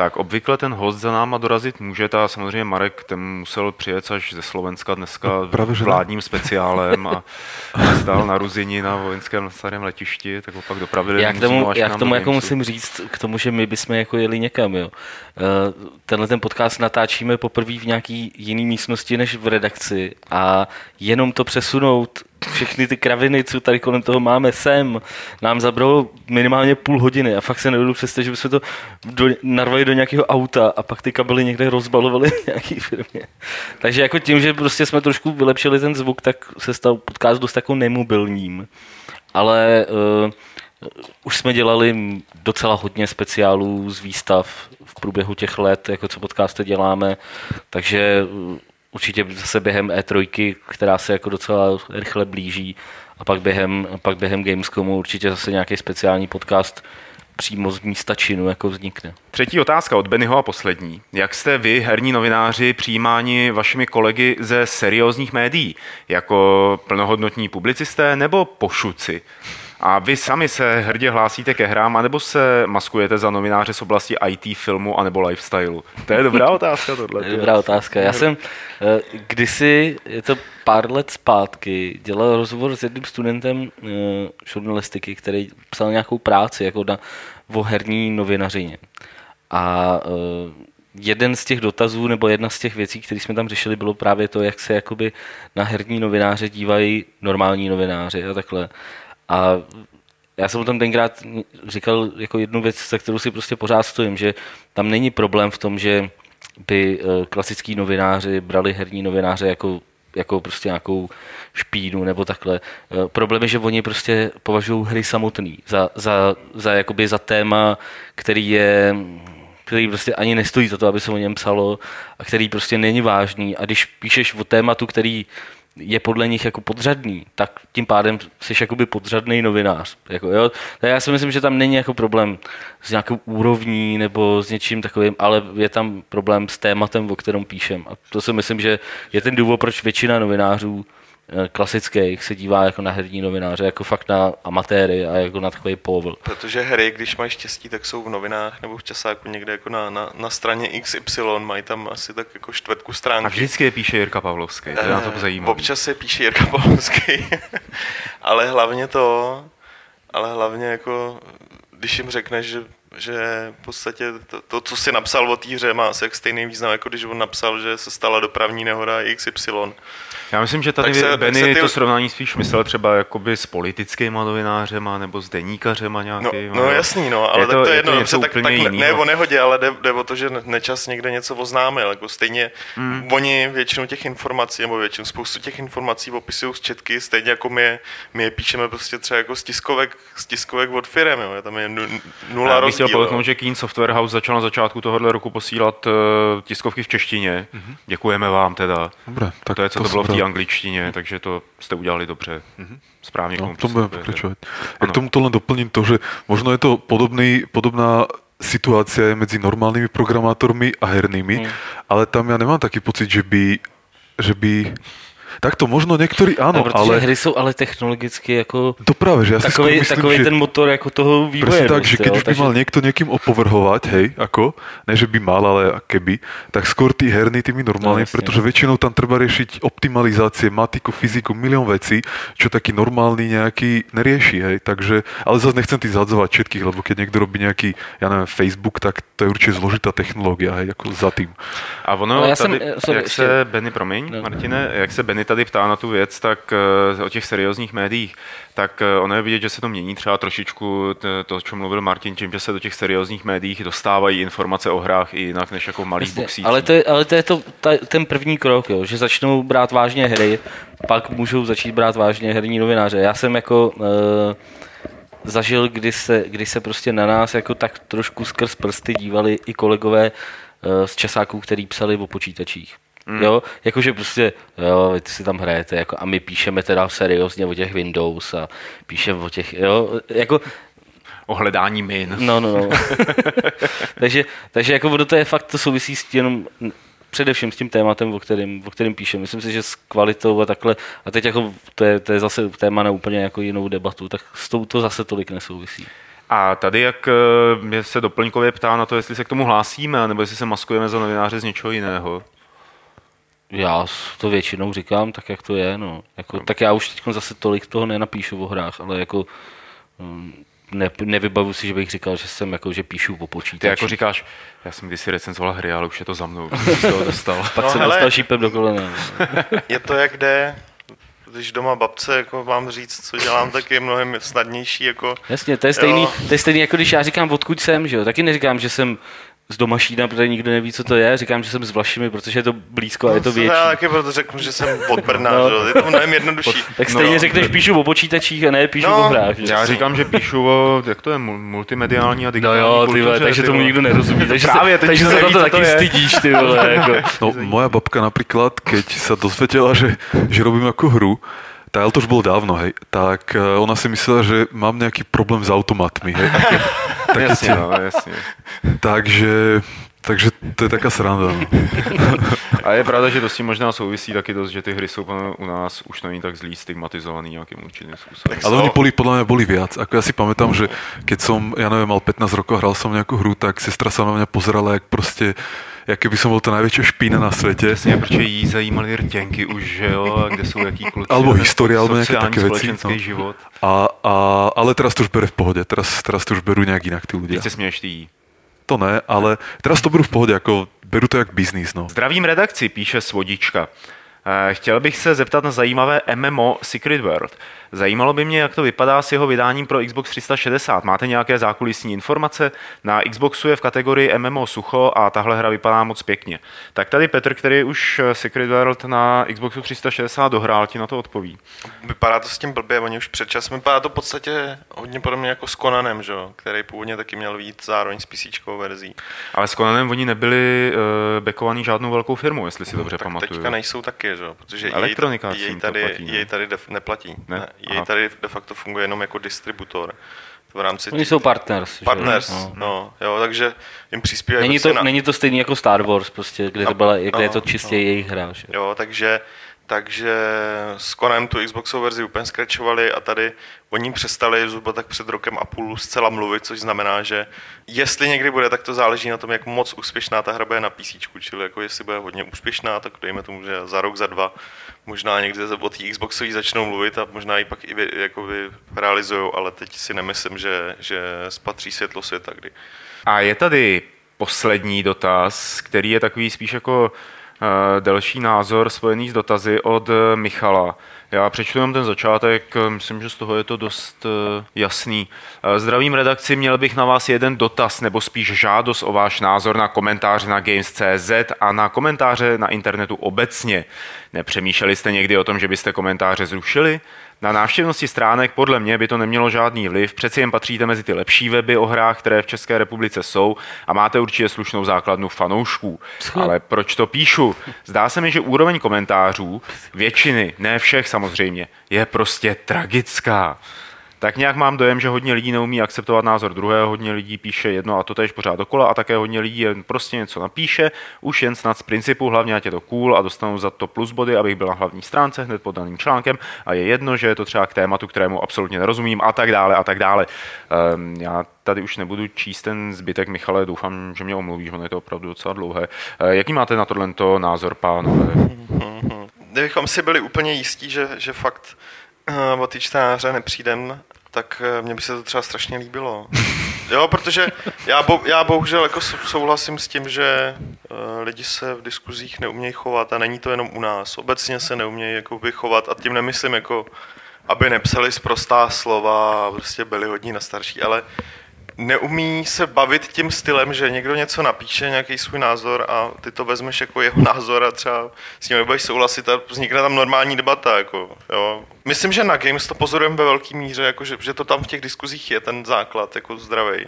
Tak obvykle ten host za náma dorazit může, a samozřejmě Marek ten musel přijet až ze Slovenska dneska no, právě, vládním ne? speciálem a (laughs) stál na Ruzini na vojenském starém letišti, tak ho pak dopravili. Já k tomu, já k tomu jako musím říct, k tomu, že my bychom jako jeli někam, jo. Eh, tenhle ten podcast natáčíme poprvé v nějaký jiný místnosti než v redakci a jenom to přesunout všechny ty kraviny, co tady kolem toho máme sem, nám zabralo minimálně půl hodiny a fakt se nebudu představit, že bychom to do, narvali do nějakého auta a pak ty kabely někde rozbalovali v nějaký firmě. Takže jako tím, že prostě jsme trošku vylepšili ten zvuk, tak se stal podcast dost jako nemobilním. Ale uh, už jsme dělali docela hodně speciálů z výstav v průběhu těch let, jako co podcasty děláme, takže určitě zase během E3, která se jako docela rychle blíží a pak během, pak během Gamescomu určitě zase nějaký speciální podcast přímo z místa činu jako vznikne. Třetí otázka od Bennyho a poslední. Jak jste vy, herní novináři, přijímáni vašimi kolegy ze seriózních médií? Jako plnohodnotní publicisté nebo pošuci? A vy sami se hrdě hlásíte ke hrám, anebo se maskujete za novináře z oblasti IT, filmu, anebo lifestylu? To je dobrá otázka tohle. To je dobrá otázka. Já jsem eh, kdysi, je to pár let zpátky, dělal rozhovor s jedním studentem eh, žurnalistiky, který psal nějakou práci jako na, o herní novinařině. A eh, jeden z těch dotazů, nebo jedna z těch věcí, které jsme tam řešili, bylo právě to, jak se jakoby na herní novináře dívají normální novináři a takhle. A já jsem tam tenkrát říkal jako jednu věc, za kterou si prostě pořád stojím, že tam není problém v tom, že by eh, klasický novináři brali herní novináře jako, jako prostě nějakou špínu nebo takhle. Eh, problém je, že oni prostě považují hry samotný za, za, za, jakoby za téma, který je který prostě ani nestojí za to, aby se o něm psalo a který prostě není vážný. A když píšeš o tématu, který je podle nich jako podřadný, tak tím pádem jsi jakoby podřadný novinář. Jako, jo? Tak já si myslím, že tam není jako problém s nějakou úrovní nebo s něčím takovým, ale je tam problém s tématem, o kterém píšem. A to si myslím, že je ten důvod, proč většina novinářů klasických se dívá jako na herní novináře, jako fakt na amatéry a jako na takový povl. Protože hry, když mají štěstí, tak jsou v novinách nebo v časáku někde jako na, na, na straně XY, mají tam asi tak jako čtvrtku stránky. A vždycky je píše Jirka Pavlovský, to je na to Eh, zajímavé. Občas se píše Jirka Pavlovský, (laughs) ale hlavně to, ale hlavně jako, když jim řekneš, že že v podstatě to, to, co si napsal o té hře, má asi jak stejný význam, jako když on napsal, že se stala dopravní nehoda XY. Já myslím, že tady se- Benny se ty- to srovnání spíš myslel třeba jakoby s politickýma novinářema nebo s deníkařema No, nějakýma. no jasný, no, ale Je tak to- to je je jedno, to dobře, něco tak, tak ne, ne o nehodě, ale jde, jde o to, že nečas někde něco oznámil, jako stejně mm. oni většinu těch informací, nebo většinu, spoustu těch informací opisují z četky, stejně jako my, je- my je píšeme prostě třeba jako z tiskovek, z tiskovek od firem, jo, tam je nu- nula Já bych chtěl podotknout, že Keen Software House začal na začátku tohohle roku posílat uh, tiskovky v češtině. Mm-hmm. Děkujeme vám teda. Dobre, tak to je, co to, to bylo v som té angličtině, takže to jste udělali dobře. Mm-hmm. Správně k No, tomu to budem přistupujete. pokračovať. Ja Áno. k tomuto len doplním to, že možno je to podobný, podobná situácia je medzi normálnymi programátormi a hernými, Hmm. ale tam ja nemám taký pocit, že by, že by Takto možno niektorí áno, No, protože ale hry jsou ale technologicky jako to práve, že skôr takový, myslím, takový že... ten motor jako toho vývoje. Presne tak, prostě, že už by mal niekto niekým opovrhovať, hej, ako, ne že by mal, ale keby, tak skôr tí herní tými normálni, No, jasne. pretože väčšinou tam treba riešiť optimalizácie, matiku, fyziku, milión vecí, čo taký normálny nejaký nerieši, hej, takže, ale zase nechcem tým zadzovať všetkých, lebo keď niekto robí nejaký, ja neviem, Facebook, tak to je určite zložitá technológia, hej, ako za tým. A ono, Ale já tady, jsem- eh, sorry, jak ještě- se Benny, promiň, No. Martine, jak se Benny tady ptá na tu věc, tak eh, o těch seriózních médiích, tak eh, ono je vidět, že se to mění třeba trošičku to, o čem mluvil Martin, tím, že se do těch seriózních médiích dostávají informace o hrách i jinak než jako v malých Jasně, boxích. ale to je, ale to je to, ta, ten první krok, jo, že začnou brát vážně hry, pak můžou začít brát vážně herní novináře. Já jsem jako uh, zažil, kdy se, kdy se prostě na nás jako tak trošku skrz prsty dívali i kolegové z časáků, který psali o počítačích. Mm. Jo, jakože prostě, jo, vy si tam hrajete, jako, a my píšeme teda seriózně o těch Windows a píšeme o těch, jo, jako, O hledání min. No, no, no. (laughs) takže, takže jako ono to je fakt, to souvisí s tím, především s tím tématem, o kterém, o kterém píšem. Myslím si, že s kvalitou a takhle, a teď jako to je, to je zase téma na úplně jako jinou debatu, tak s tou to zase tolik nesouvisí. A tady, jak eh, je se doplňkově ptá na to, jestli se k tomu hlásíme, nebo jestli se maskujeme za novináře z něčeho jiného. Já to většinou říkám tak, jak to je, no. Jako, tak já už teď zase tolik toho nenapíšu o hrách, ale jako um, ne, nevybavu si, že bych říkal, že jsem jako, že píšu o počítači. Ty jako říkáš, já jsem kdysi recenzoval hry, ale už je to za mnou, už toho dostal. (laughs) Pak No, jsem hele. dostal šípem do kolena. no. (laughs) Je to jak jde, když doma babce jako mám říct, co dělám, tak je mnohem snadnější jako Jasně, to je stejný, Jo. to je stejný jako když já říkám, odkud jsem, že jo. Taky neříkám, že jsem z Domašína, protože nikdo neví, co to je. Říkám, že jsem z Vlašimi, protože je to blízko a je to No, větší. Já taky proto řeknu, že jsem od Brna, No. no. že? jo, je to mnohem jednodušší. (laughs) Tak stejně No. řekneš, píšu o počítačích a ne píšu No, o hrách. Že? Já říkám, že píšu o, jak to je, mul- multimediální a No digitální jo, ty kultuře, vole, takže ty tomu nikdo nerozumí. Takže Právě, se, takže se to co taky to je. stydíš, ty vole. (laughs) Jako. No, moja babka napríklad, keď sa dozvedela, že, že robím ako hru, tá, ale to už bolo dávno, hej, tak eh, ona si myslela, že mám nejaký problém s automatmi, hej. (laughs) Také Jasně, no, jasně. Takže Takže to je taká sranda. No. (laughs) A je pravda, že to s tím možná souvisí taky dost, že ty hry jsou u nás už není tak zlý stigmatizovaný nějakým určitým způsobem. Ale oni boli, podľa mňa boli viac. Ako ja si pamätám, že keď som, ja neviem, mal 15 rokov, hral som nejakú hru, tak sestra sa na mňa pozerala, jak proste jak by som bol ta najväčšia špína na svete. Jasně, protože jí zajímaly rtěnky už, že jo, a kde jsou jaký kluci. Alebo historie, alebo nějaké také věci. No. život. A, a, ale teraz to už bere v pohode, teraz, teraz to už berú nejak inak tí ľudia. Teď se směješ ty To ne, ale teraz to berú v pohode, ako beru to jak biznis. No. Zdravím redakci, píše Svodička. Eh, chtěl bych se zeptat na zajímavé MMO Secret World. Zajímalo by mě, jak to vypadá s jeho vydáním pro Xbox 360. Máte nějaké zákulisní informace? Na Xboxu je v kategorii MMO sucho a tahle hra vypadá moc pěkně. Tak tady Petr, který už Secret World na Xboxu 360 dohrál, ti na to odpoví. Vypadá to s tím blbě, oni už před časem, vypadá to v podstatě hodně podobně jako s Conanem, že? který původně taky měl být zároveň s PC verzí. Ale s Conanem oni nebyli uh, bekovaný žádnou velkou firmu, jestli si dobře tak pamatuju. Teďka nejsou taky, že? protože Elektronika jej, jej tady, platí, jej tady def, neplatí. Ne? ne jej tady de facto funguje jenom jako distributor. V rámci Oni tý... jsou partners. Partners, no. no. jo, takže jim přispívají. Není, prostě to, na... není to stejný jako Star Wars, prostě, kde, no, to byla, kde no, je to čistě no. jejich hra. Že? Jo, takže takže s konem tu Xboxovou verzi úplně scratchovali a tady oni přestali zhruba tak před rokem a půl zcela mluvit, což znamená, že jestli někdy bude, tak to záleží na tom, jak moc úspěšná ta hra bude na PC, čili jako jestli bude hodně úspěšná, tak dejme tomu, že za rok, za dva možná někde o té Xboxové začnou mluvit a možná ji pak i vy, jakoby realizují, ale teď si nemyslím, že, že spatří světlo světa kdy. A je tady poslední dotaz, který je takový spíš jako delší názor spojený s dotazy od uh, Michala. Já přečtu jenom ten začátek, myslím, že z toho je to dost jasný. Zdravím redakci, měl bych na vás jeden dotaz, nebo spíš žádost o váš názor na komentáře na Games.cz a na komentáře na internetu obecně. Nepřemýšleli jste někdy o tom, že byste komentáře zrušili? Na návštěvnosti stránek podle mě by to nemělo žádný vliv, přeci jen patříte mezi ty lepší weby o hrách, které v České republice jsou a máte určitě slušnou základnu fanoušků. Ale proč to píšu? Zdá se mi, že úroveň komentářů, většiny, ne všech samozřejmě, je prostě tragická tak nějak mám dojem, že hodně lidí neumí akceptovat názor druhého, hodně lidí píše jedno a to tež pořád dokola a také hodně lidí jen prostě něco napíše, už jen snad z principu, hlavně ať je to cool a dostanu za to plus body, abych byl na hlavní stránce hned pod daným článkem a je jedno, že je to třeba k tématu, kterému absolutně nerozumím a tak dále a tak dále. Um, já tady už nebudu číst ten zbytek, Michale, doufám, že mě omluvíš, ono je to opravdu docela dlouhé. Uh, jaký máte na tohle názor, pánové? Kdybychom si byli úplně jistí, že, že fakt o ty čtenáře nepřijdem, tak eh, mně by se to třeba strašně líbilo. (laughs) Jo, protože já, bo, já bohužel jako souhlasím s tím, že uh, lidi se v diskuzích neumějí chovat a není to jenom u nás. Obecně se neumějí jako chovat a tím nemyslím jako, aby nepsali zprostá slova a prostě byli hodní na starší, ale neumí se bavit tím stylem, že někdo něco napíše, nějaký svůj názor a ty to vezmeš jako jeho (laughs) názor a třeba s ním nebudeš souhlasit a vznikne tam normální debata. Jako, jo. Myslím, že na Games to pozorujeme ve velké míře, jako, že, že, to tam v těch diskuzích je ten základ jako zdravý.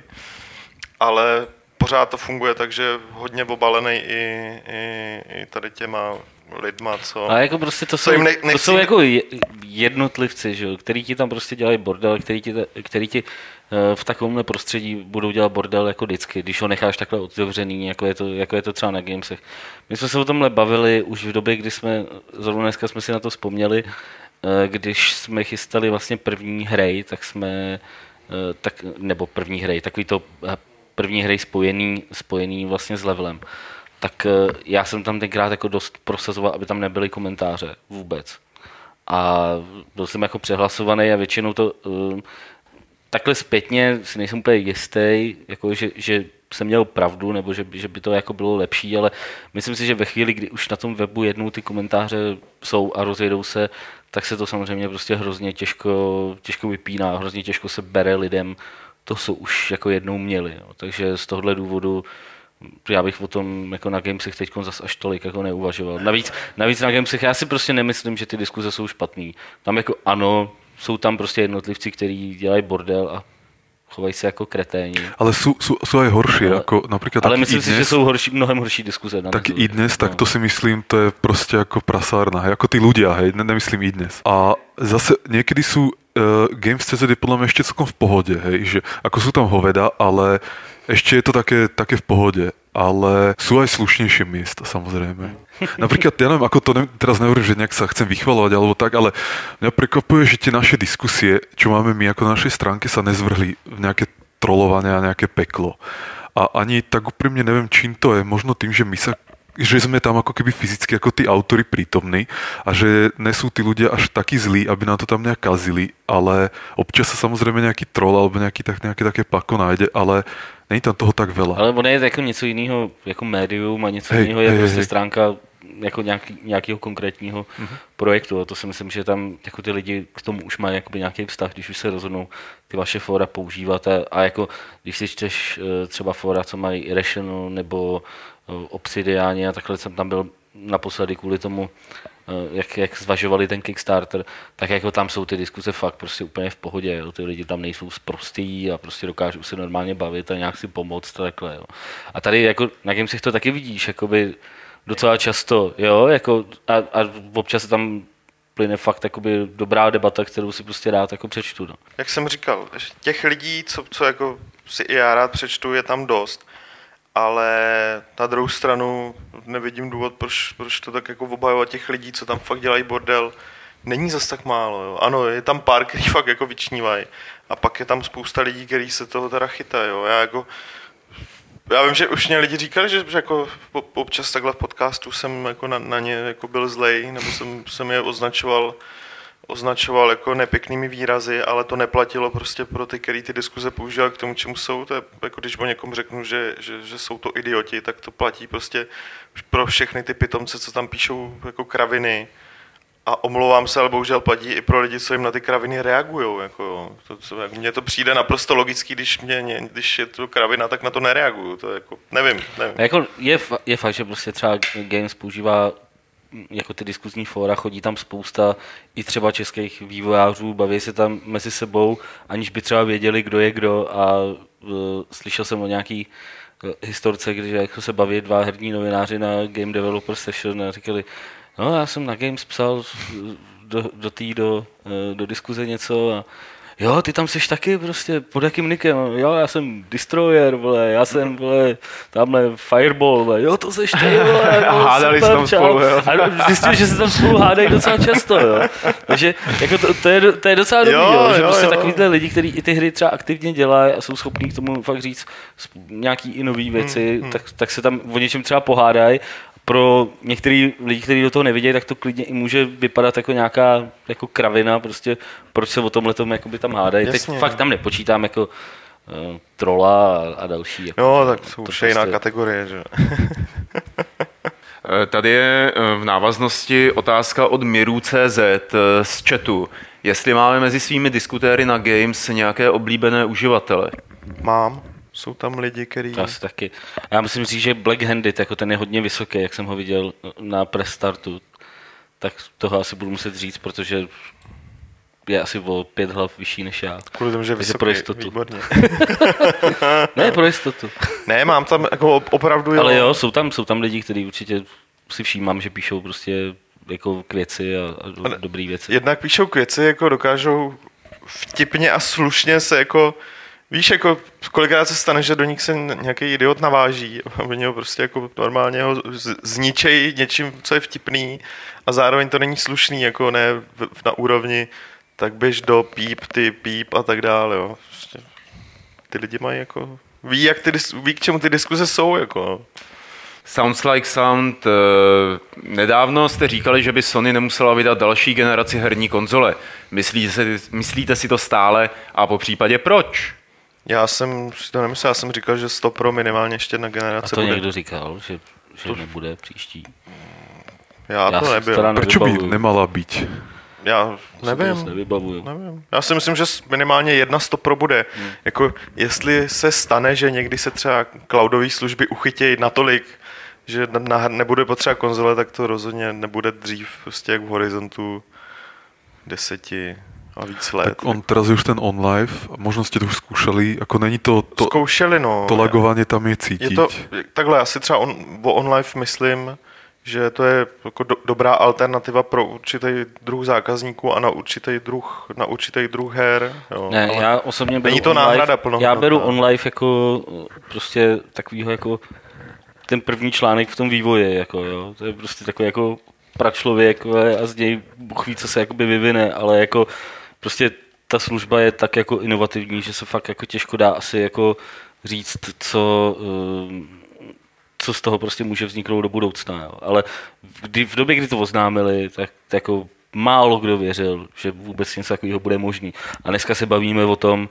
Ale pořád to funguje tak, že hodně obalený i, i, i tady těma lidma, co... A jako prostě to jsou, ne, to jsou jako jednotlivci, že? který ti tam prostě dělají bordel, který ti, který ti v takovémhle prostředí budou dělat bordel jako vždycky, když ho necháš takhle otevřený, jako je to, jako je to třeba na Gamesech. My jsme se o tomhle bavili už v době, kdy jsme, zrovna dneska jsme si na to vzpomněli, eh, když jsme chystali vlastně první hry, tak jsme, eh, tak, nebo první hry, takový to první hry spojený, spojený vlastně s levelem tak eh, já jsem tam tenkrát jako dost prosazoval, aby tam nebyly komentáře vůbec. A byl jsem jako přehlasovaný a většinou to takhle zpětně si nejsem úplně jistý, jako že, že jsem měl pravdu, nebo že, že by to jako bylo lepší, ale myslím si, že ve chvíli, kdy už na tom webu jednou ty komentáře jsou a rozjedou se, tak se to samozřejmě prostě hrozně těžko, těžko vypíná, hrozně těžko se bere lidem to, co už jako jednou měli. Jo. Takže z tohohle důvodu já bych o tom jako na Gamesech teď zas až tolik jako neuvažoval. Navíc, navíc na Gamesech já si prostě nemyslím, že ty diskuze jsou špatný. Tam jako ano, jsou tam prostě jednotlivci, kteří dělají bordel a chovají se jako kreténi. Ale jsou, jsou, jsou aj horší, ale, jako například Ale myslím si, že jsou horší, mnohem horší diskuze. Tak i dnes, tak no. to si myslím, to je prostě jako prasárna, jako ty ľudia, hej, ne, nemyslím i dnes. A zase někdy jsou uh, Games.cz je podle mě ještě celkom v pohodě, hej, že ako jsou tam hoveda, ale ešte je to také, také v pohode. Ale sú aj slušnejšie miesta, samozrejme. (laughs) Napríklad, ja neviem, ako to ne, teraz nehovorím, že nejak sa chcem vychvalovať alebo tak, ale mňa prekvapuje, že tie naše diskusie, čo máme my ako na našej stránke, sa nezvrhli v nejaké trolovanie a nejaké peklo. A ani tak úprimne neviem, čím to je. Možno tým, že my sa že sme tam ako keby fyzicky ako tí autory prítomní a že nesú tí ľudia až takí zlí, aby nám to tam nejak kazili, ale občas sa samozrejme nejaký troll alebo nejaký, tak, nejaké také pako nájde, ale není tam toho tak veľa. Ale ono je jako něco jiného jako médium a něco Hej, jiného je hej, prostě hej. stránka jako nějaký, nějakého konkrétního Mhm. projektu. A to si myslím, že tam jako ty lidi k tomu už mají jakoby nějaký vztah, když už se rozhodnou ty vaše fóra používat. A, a jako když si čteš eh, třeba fóra, co mají Irrational nebo eh, Obsidiani a takhle jsem tam byl naposledy kvůli tomu, eh, jak, jak zvažovali ten Kickstarter, tak jako tam jsou ty diskuse fakt prostě úplně v pohodě. Jo. Ty lidi tam nejsou zprostý a prostě dokážou se normálně bavit a nějak si pomoct a takhle. Jo. A tady jako na Gamesech to taky vidíš, jakoby docela často, jo, jako a, a občas tam plyne fakt jakoby dobrá debata, kterou si prostě rád jako přečtu. No. Jak jsem říkal, těch lidí, co, co jako si i já rád přečtu, je tam dost. Ale na druhou stranu nevidím důvod, proč, proč to tak jako obhajovat těch lidí, co tam fakt dělají bordel, není zas tak málo. Jo. Ano, je tam pár, který (laughs) fakt jako vyčnívají. A pak je tam spousta lidí, kteří se toho teda chytají. Jo. Já jako já vím, že už mě lidi říkali, že, jako občas takhle v podcastu jsem jako na, na ně jako byl zlej, nebo jsem, jsem je označoval označoval jako nepěknými výrazy, ale to neplatilo prostě pro ty, který ty diskuze používal k tomu, čemu jsou. To je, jako když o někom řeknu, že, že, že, jsou to idioti, tak to platí prostě pro všechny ty pitomce, co tam píšou jako kraviny. A omlouvám se, ale bohužel platí i pro lidi, co jim na ty kraviny reagují. Jako, to, to, jako, mně to přijde naprosto logický, když, mě, mě, když je to kravina, tak na to nereaguju. To je jako, nevím, nevím. Jako je, je fakt, že prostě třeba Games používá jako ty diskuzní fóra, chodí tam spousta i třeba českých vývojářů, baví se tam mezi sebou, aniž by třeba věděli, kdo je kdo a uh, slyšel jsem o nějaký uh, historce, kdy jako se baví dva herní novináři na Game Developer Session a říkali, no já jsem na Games psal do, do tý, do, eh, do diskuze něco a Jo, ty tam jsi taky prostě pod jakým nikem? Jo, já jsem Destroyer, vole, já jsem, vole, tamhle Fireball, vole. jo, to jsi ty, vole, A (laughs) vole, hádali se tam čau. spolu, jo. A zjistil, že se tam spolu hádají docela často, jo. Takže jako to, to, je, to je docela dobrý, Jo, jo, že jo, prostě jo. takovýhle lidi, kteří i ty hry třeba aktivně dělají a jsou schopní k tomu fakt říct nějaký i nový věci, Hmm, tak, tak se tam o něčem třeba pohádají. Pro některý lidi, kteří do toho nevidějí, tak to klidně i může vypadat jako nějaká jako kravina, prostě proč se o tomhle tom jakoby tam hádají. Teď Jasně, fakt no. tam nepočítám jako uh, trola a, a další. Jako, No, tak to to už jiná prostě- kategorie, že? (laughs) Eh, Tady je eh, v návaznosti otázka od Miru.cz z chatu. Jestli máme mezi svými diskutéry na Games nějaké oblíbené uživatele. Mám. Jsou tam lidi, kteří... Asi taky. Já musím říct, že Black Handed, jako ten je hodně vysoký, jak jsem ho viděl na press startu, tak toho asi budu muset říct, protože je asi o pět hlav vyšší než já. Kvůli tomu, že vysoký, pro jistotu. výborně. (laughs) Ne, pro jistotu. Ne, mám tam jako op- opravdu... Ale jo, jsou tam, jsou tam lidi, kteří určitě si všímám, že píšou prostě jako k věci a, a do, dobrý věci. Jednak píšou k věci, jako dokážou vtipně a slušně se jako... Víš, jako kolikrát se stane, že do nich se nějaký idiot naváží a oni ho prostě jako normálně ho zničejí něčím, co je vtipný a zároveň to není slušný, jako ne na úrovni tak běž do píp, ty píp a tak dále, jo. Prostě ty lidi mají jako... Ví, jak ty, ví, k čemu ty diskuze jsou, jako. Sounds like Sound. eh, Nedávno jste říkali, že by Sony nemusela vydat další generaci herní konzole. Myslíte si, myslíte si to stále a po případě proč? Já jsem si to nemyslel, já jsem říkal, že 100 Pro minimálně ještě na A generace to bude. někdo říkal, že, že nebude příští. Já to Já si nebyl. Prečo by nemala byť? Já to nevím. Nevybavuju. Nevím. Já si myslím, že minimálně jedna 100 Pro bude. Hmm. Jako, jestli se stane, že někdy se třeba cloudové služby uchytějí natolik, že na, na, nebude potřeba konzole, tak to rozhodně nebude dřív, prostě jak v horizontu deseti a víc let. Tak on teraz je už ten on-live, a možno ste to už skúšali, ako není to, to, Zkoušeli, no. to lagovanie tam je Je cítiť. to, takhle, já si třeba on, o OnLive myslím, že to je jako do, dobrá alternativa pro určitý druh zákazníků a na určitý druh, na určitý druh her. Jo. Ne, Ale já osobně beru Není to náhrada Já plnohodnotná. beru OnLive jako uh, prostě takovýho jako ten první článek v tom vývoji, jako jo. To je prostě takový jako pračlověk a z něj Bůh ví, co se jakoby vyvine, ale jako prostě ta služba je tak jako inovativní, že se fakt jako těžko dá asi jako říct, co, eh, co z toho prostě může vzniknout do budoucna. Jo. Ale kdy, v době, kdy to oznámili, tak jako málo kdo věřil, že vůbec něco takového bude možný. A dneska se bavíme o tom,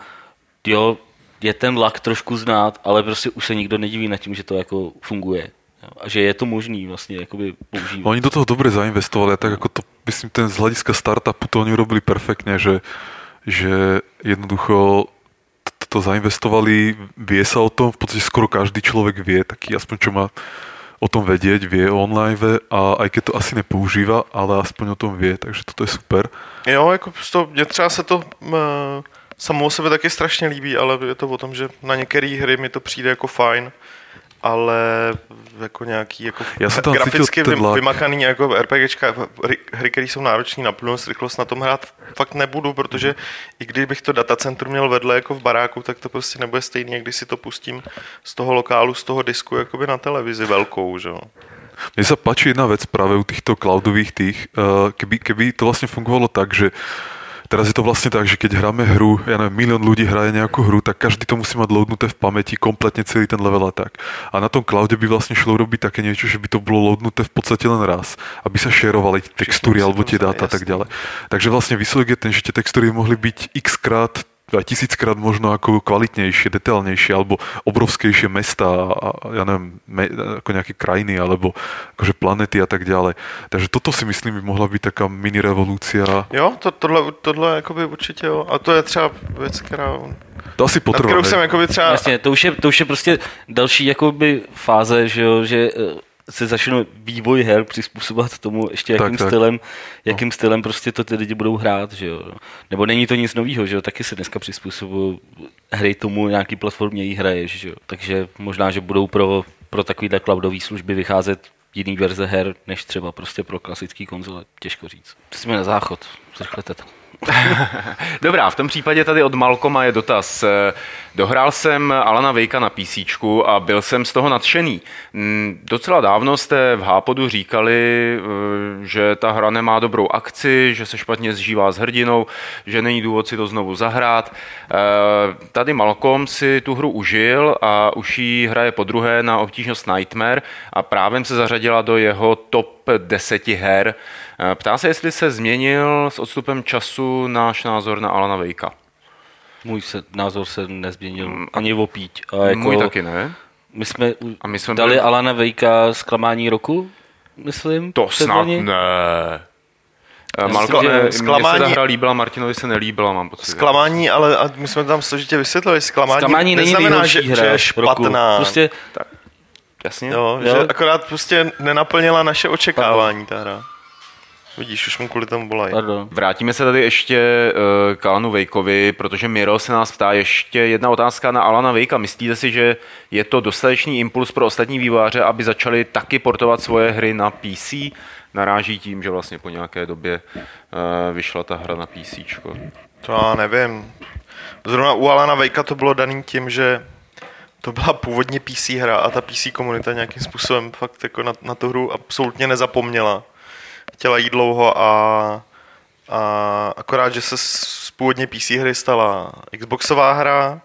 jo, je ten lak trošku znát, ale prostě už se nikdo nediví nad tím, že to jako funguje. A že je to možný vlastně jakoby používat. Oni do toho dobre zainvestovali, tak ako to, myslím, ten z hľadiska startupu to oni urobili perfektne, že, že jednoducho to zainvestovali, vie sa o tom, v podstate skoro každý človek vie, taký aspoň čo má o tom vedieť, vie o online a aj keď to asi nepoužíva, ale aspoň o tom vie, takže toto je super. Jo, jako to, mě třeba se to uh, samo o sebe taky strašně líbí, ale je to o tom, že na některé hry mi to přijde jako fajn, ale jako nějaký jako Já jsem tam graficky lak. vymakaný jako RPGčka, hry, hry které jsou náročné na plnost, rychlost, na tom hrát fakt nebudu, protože i kdybych to datacentrum měl vedle jako v baráku, tak to prostě nebude stejný, jak když si to pustím z toho lokálu, z toho disku, jakoby na televizi velkou, že jo. Mne sa páči jedna vec práve u týchto cloudových tých, eh, keby, keby to vlastne fungovalo tak, že teraz je to vlastne tak, že keď hráme hru, ja neviem, milión ľudí hraje nejakú hru, tak každý to musí mať loadnuté v pamäti, kompletne celý ten level a tak. A na tom cloude by vlastne šlo urobiť také niečo, že by to bolo loadnuté v podstate len raz, aby sa šerovali textúry alebo tie dáta a tak ďalej. Takže vlastne výsledok je ten, že tie textúry mohli byť x krát tisíckrát možno ako kvalitnejšie, detailnejšie alebo obrovskejšie mesta a ja neviem, me, ako nejaké krajiny alebo akože planety a tak ďalej. Takže toto si myslím by mohla byť taká mini revolúcia. Jo, to, tohle, tohle jakoby určitě jo. A to je třeba věc, která, To asi potrvá. kterou jsem jakoby třeba Jasně, to už je, to už je prostě další jakoby fáze, že, jo, že eh, se začne vývoj her přizpůsobovat tomu ještě jakým Tak, tak. stylem, jakým stylem prostě to ty lidi budou hrát, že jo. Nebo není to nic nového, že jo, taky se dneska přizpůsobují hry tomu nějaký platformě jí hraješ, že jo. Takže možná, že budou pro, pro takovýhle cloudové služby vycházet jiný verze her, než třeba prostě pro klasický konzole, těžko říct. Jsme na záchod, zrychlete to. (laughs) Dobrá, v tom případě tady od Malkoma je dotaz. Dohrál jsem Alana Vejka na PC a byl jsem z toho nadšený. Mm, Docela dávno jste v Hápodu říkali, eh, že ta hra nemá dobrou akci, že se špatně zžívá s hrdinou, že není důvod si to znovu zahrát. Eh, Tady Malcolm si tu hru užil a už ji hraje po druhé na obtížnost Nightmare a právě se zařadila do jeho top 10 her. Eh, Ptá se, jestli se změnil s odstupem času náš názor na Alana Vejka. Můj se, názor se nezměnil ani opíť. A jako, Můj taky ne. My jsme, A my jsme dali byli- Alana Vejka zklamání roku, myslím. To snad ne. Eh, Myslím, Malko, že ne, mně se zklamání- ta hra líbila, Martinovi se nelíbila, mám pocit. Zklamání, ale a my jsme tam složitě vysvětlili, zklamání, Zklamání není neznamená, že, hra že je roku. špatná. Prostě Jasně. jo, Jo. Že akorát prostě nenaplnila naše očekávání ta hra. Vidíš, už mu kvůli tomu volají. Pardon. Vrátíme se tady ještě uh, k Alanu Vejkovi, protože Miro se nás ptá ještě jedna otázka na Alana Vejka. Myslíte si, že je to dostatečný impuls pro ostatní vývojáře, aby začali taky portovat svoje hry na PC? Naráží tím, že vlastně po nějaké době uh, vyšla ta hra na PC. To já nevím. Zrovna u Alana Vejka to bylo daný tím, že to byla původně PC hra a ta PC komunita nějakým způsobem fakt jako na, na tu hru absolutně nezapomněla. Chtěla jít dlouho a, a akorát, že se z původně PC hry stala Xboxová hra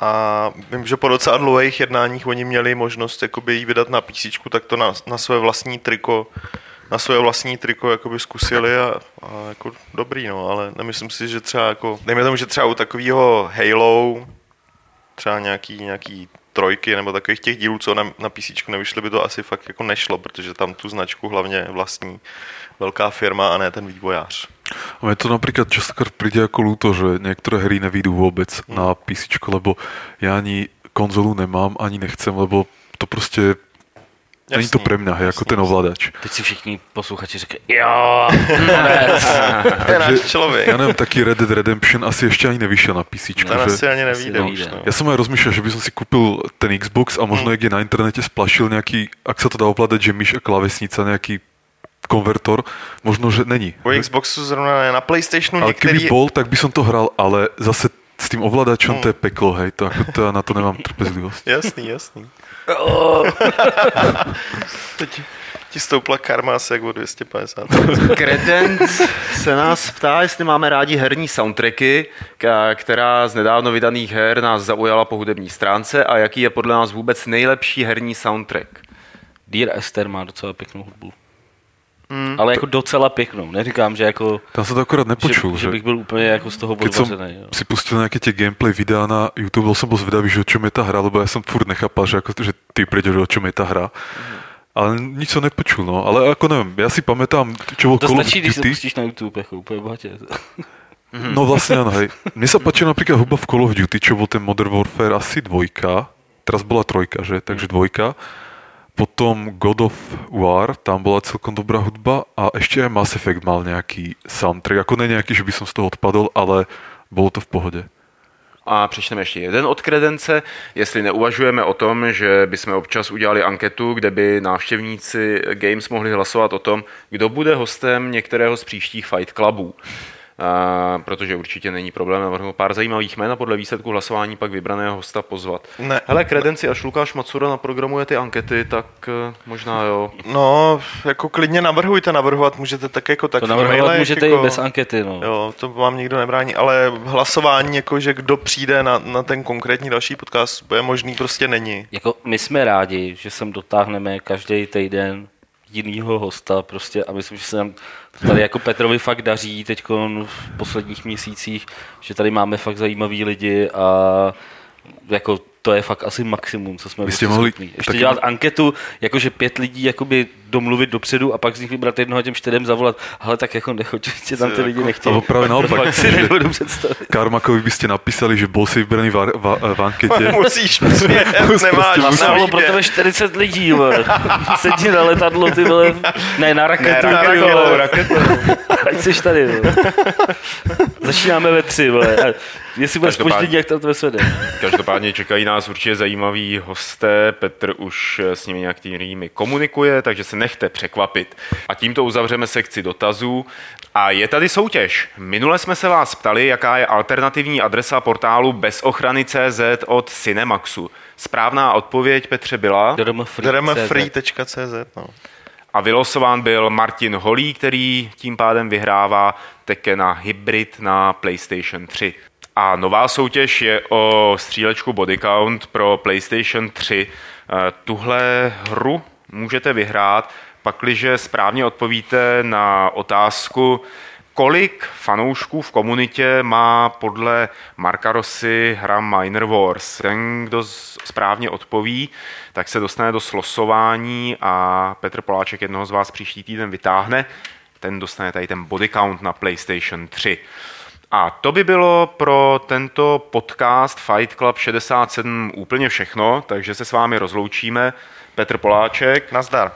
a vím, že po docela dlouhých jednáních oni měli možnost jakoby jí vydat na PC, tak to na, na své vlastní triko na svoje vlastní triko jakoby zkusili a, a jako dobrý, no, ale nemyslím si, že třeba jako, dejme tomu, že třeba u takového Halo, třeba nějaký, nějaký trojky nebo takových těch dílů, co na, na PC nevyšly, by to asi fakt jako nešlo, protože tam tu značku hlavně vlastní velká firma a ne ten vývojář. A mne to napríklad častokrát príde ako ľúto, že niektoré hry nevídu vôbec na PC, lebo ja ani konzolu nemám, ani nechcem, lebo to prostě Není to Jasný, pre mňa, hej, ako ten ovládač. Teď si všichni posluchači říkají, jo, (laughs) (laughs) konec. To je náš člověk. Ja neviem, taký Red Dead Redemption asi ešte ani nevyšiel na PC. Ten asi ani nevíde už. nevíde. No. Ja som aj rozmýšľal, že by som si kúpil ten Xbox a možno, jak je na internete splašil nejaký, ak sa to dá ovládať, že myš a klávesnica, nejaký konvertor, možno, že není. U Xboxu zrovna ne, na Playstationu Ale některý... bol, tak by som to hral, ale zase s tým ovladačom to je peklo, hej, to, ako to na to nemám (laughs) trpezlivosť. Jasný, jasný. (laughs) Teď ti stoupla karma asi jak o 250. Credence se nás ptá, jestli máme rádi herní soundtracky, která z nedávno vydaných her nás zaujala po hudební stránce a jaký je podle nás vůbec nejlepší herní soundtrack. Dear Esther má docela pěknou hudbu. Mm. Ale jako docela pěknou. Neříkám, že jako... Tam som to akorát nepočul, že, že, bych byl úplně jako z toho Keď som odvařený. jo. si pustil nejaké tie gameplay videá na YouTube, bol som bol zvedavý, že o čom je tá hra, lebo ja som furt nechápal, že, ako, že ty prídeš, o čom je tá hra. Ale nič som nepočul, no. Ale ako neviem, ja si pamätám, čo bol To Call of stačí, když se Duty. pustíš na YouTube, jako úplně bohatě. No vlastne áno, hej. Mne sa páčila napríklad hudba v Call of Duty, čo bol ten Modern Warfare asi dvojka. Teraz bola trojka, že? Takže dvojka. Potom God of War, tam bola celkom dobrá hudba a aj Mass Effect mal nejaký soundtrack. Ako ne nejaký, že by som z toho odpadol, ale bolo to v pohode. A přečteme ještě jeden od Credence, jestli neuvažujeme o tom, že bychom občas udělali anketu, kde by návštěvníci Games mohli hlasovat o tom, kdo bude hostem některého z příštích Fight Clubů. A, protože určitě není problém navrhnout pár zajímavých jmen a podle výsledku hlasování pak vybraného hosta pozvat. Ne. Hele, Credenci, až Lukáš Macura naprogramuje ty ankety, tak eh, možná jo. No, jako klidně navrhujte, navrhovat můžete tak jako tak To navrhovat mailech, můžete jako, i bez ankety, no. Jo, to vám nikdo nebrání, ale hlasování, jako že kdo přijde na, na ten konkrétní další podcast, bude možný, prostě není. Jako my jsme rádi, že sem dotáhneme každý týden jinýho hosta prostě a myslím, že se nám tady jako Petrovi fakt daří teď v posledních měsících, že tady máme fakt zajímavý lidi a jako to je fakt asi maximum, co jsme Vy jste prostě mohli schopní. Ještě taky- dělat anketu, jakože pět lidí jakoby domluvit dopředu a pak z nich vybrat jednoho a těm čtyřem zavolat, ale tak jako nechoď, že tam ty lidi nechtějí. Alebo (laughs) práve naopak, fakt si nebudu představit. Karmakovi by ste napísali, že bol si vybraný v, v, v ankete. (laughs) Musíš, (laughs) prostě, Prostě nemáš musíš. na pro tebe 40 lidí. Sedí na letadlo, ty vole. Ne, na raketu. Ne, vole. raketou. Ať jsi tady. Začínáme ve tři, vole. A jestli bude Každopádně- spoždění, jak to tebe svede. Každopádně čekají nás určitě zajímaví hosté. Petr už s nimi některými komunikuje, takže se nechte překvapit. A tímto uzavřeme sekci dotazů. A je tady soutěž. Minule jsme se vás ptali, jaká je alternativní adresa portálu bezochrany.cz od Cinemaxu. Správná odpověď, Petře, byla drmfree.cz no. A vylosován byl Martin Holý, který tím pádem vyhrává Tekkena Hybrid na PlayStation 3. A nová soutěž je o střílečku Body Count pro PlayStation 3. Eh, Tuhle hru můžete vyhrát, pakliže správně odpovíte na otázku, kolik fanoušků v komunitě má podle Marka Rossi hra Minor Wars. Ten, kdo správně odpoví, tak se dostane do slosování a Petr Poláček jednoho z vás příští týden vytáhne. Ten dostane tady ten body count na PlayStation 3. A to by bylo pro tento podcast Fight Club 67 úplně všechno, takže se s vámi rozloučíme. Petr Poláček, Nazdar.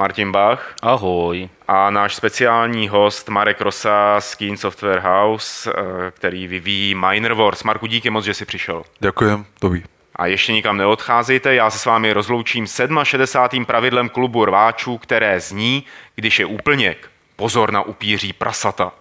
Martin Bach Ahoj. a náš speciální host Marek Rosa z Keen Software House, eh, který vyvíjí Minor Wars. Marku, díky moc, že jsi přišel. Ďakujem, doby. A ještě nikam neodcházejte, já se s vámi rozloučím 67. pravidlem klubu rváčů, které zní, když je úplněk, pozor na upíří prasata.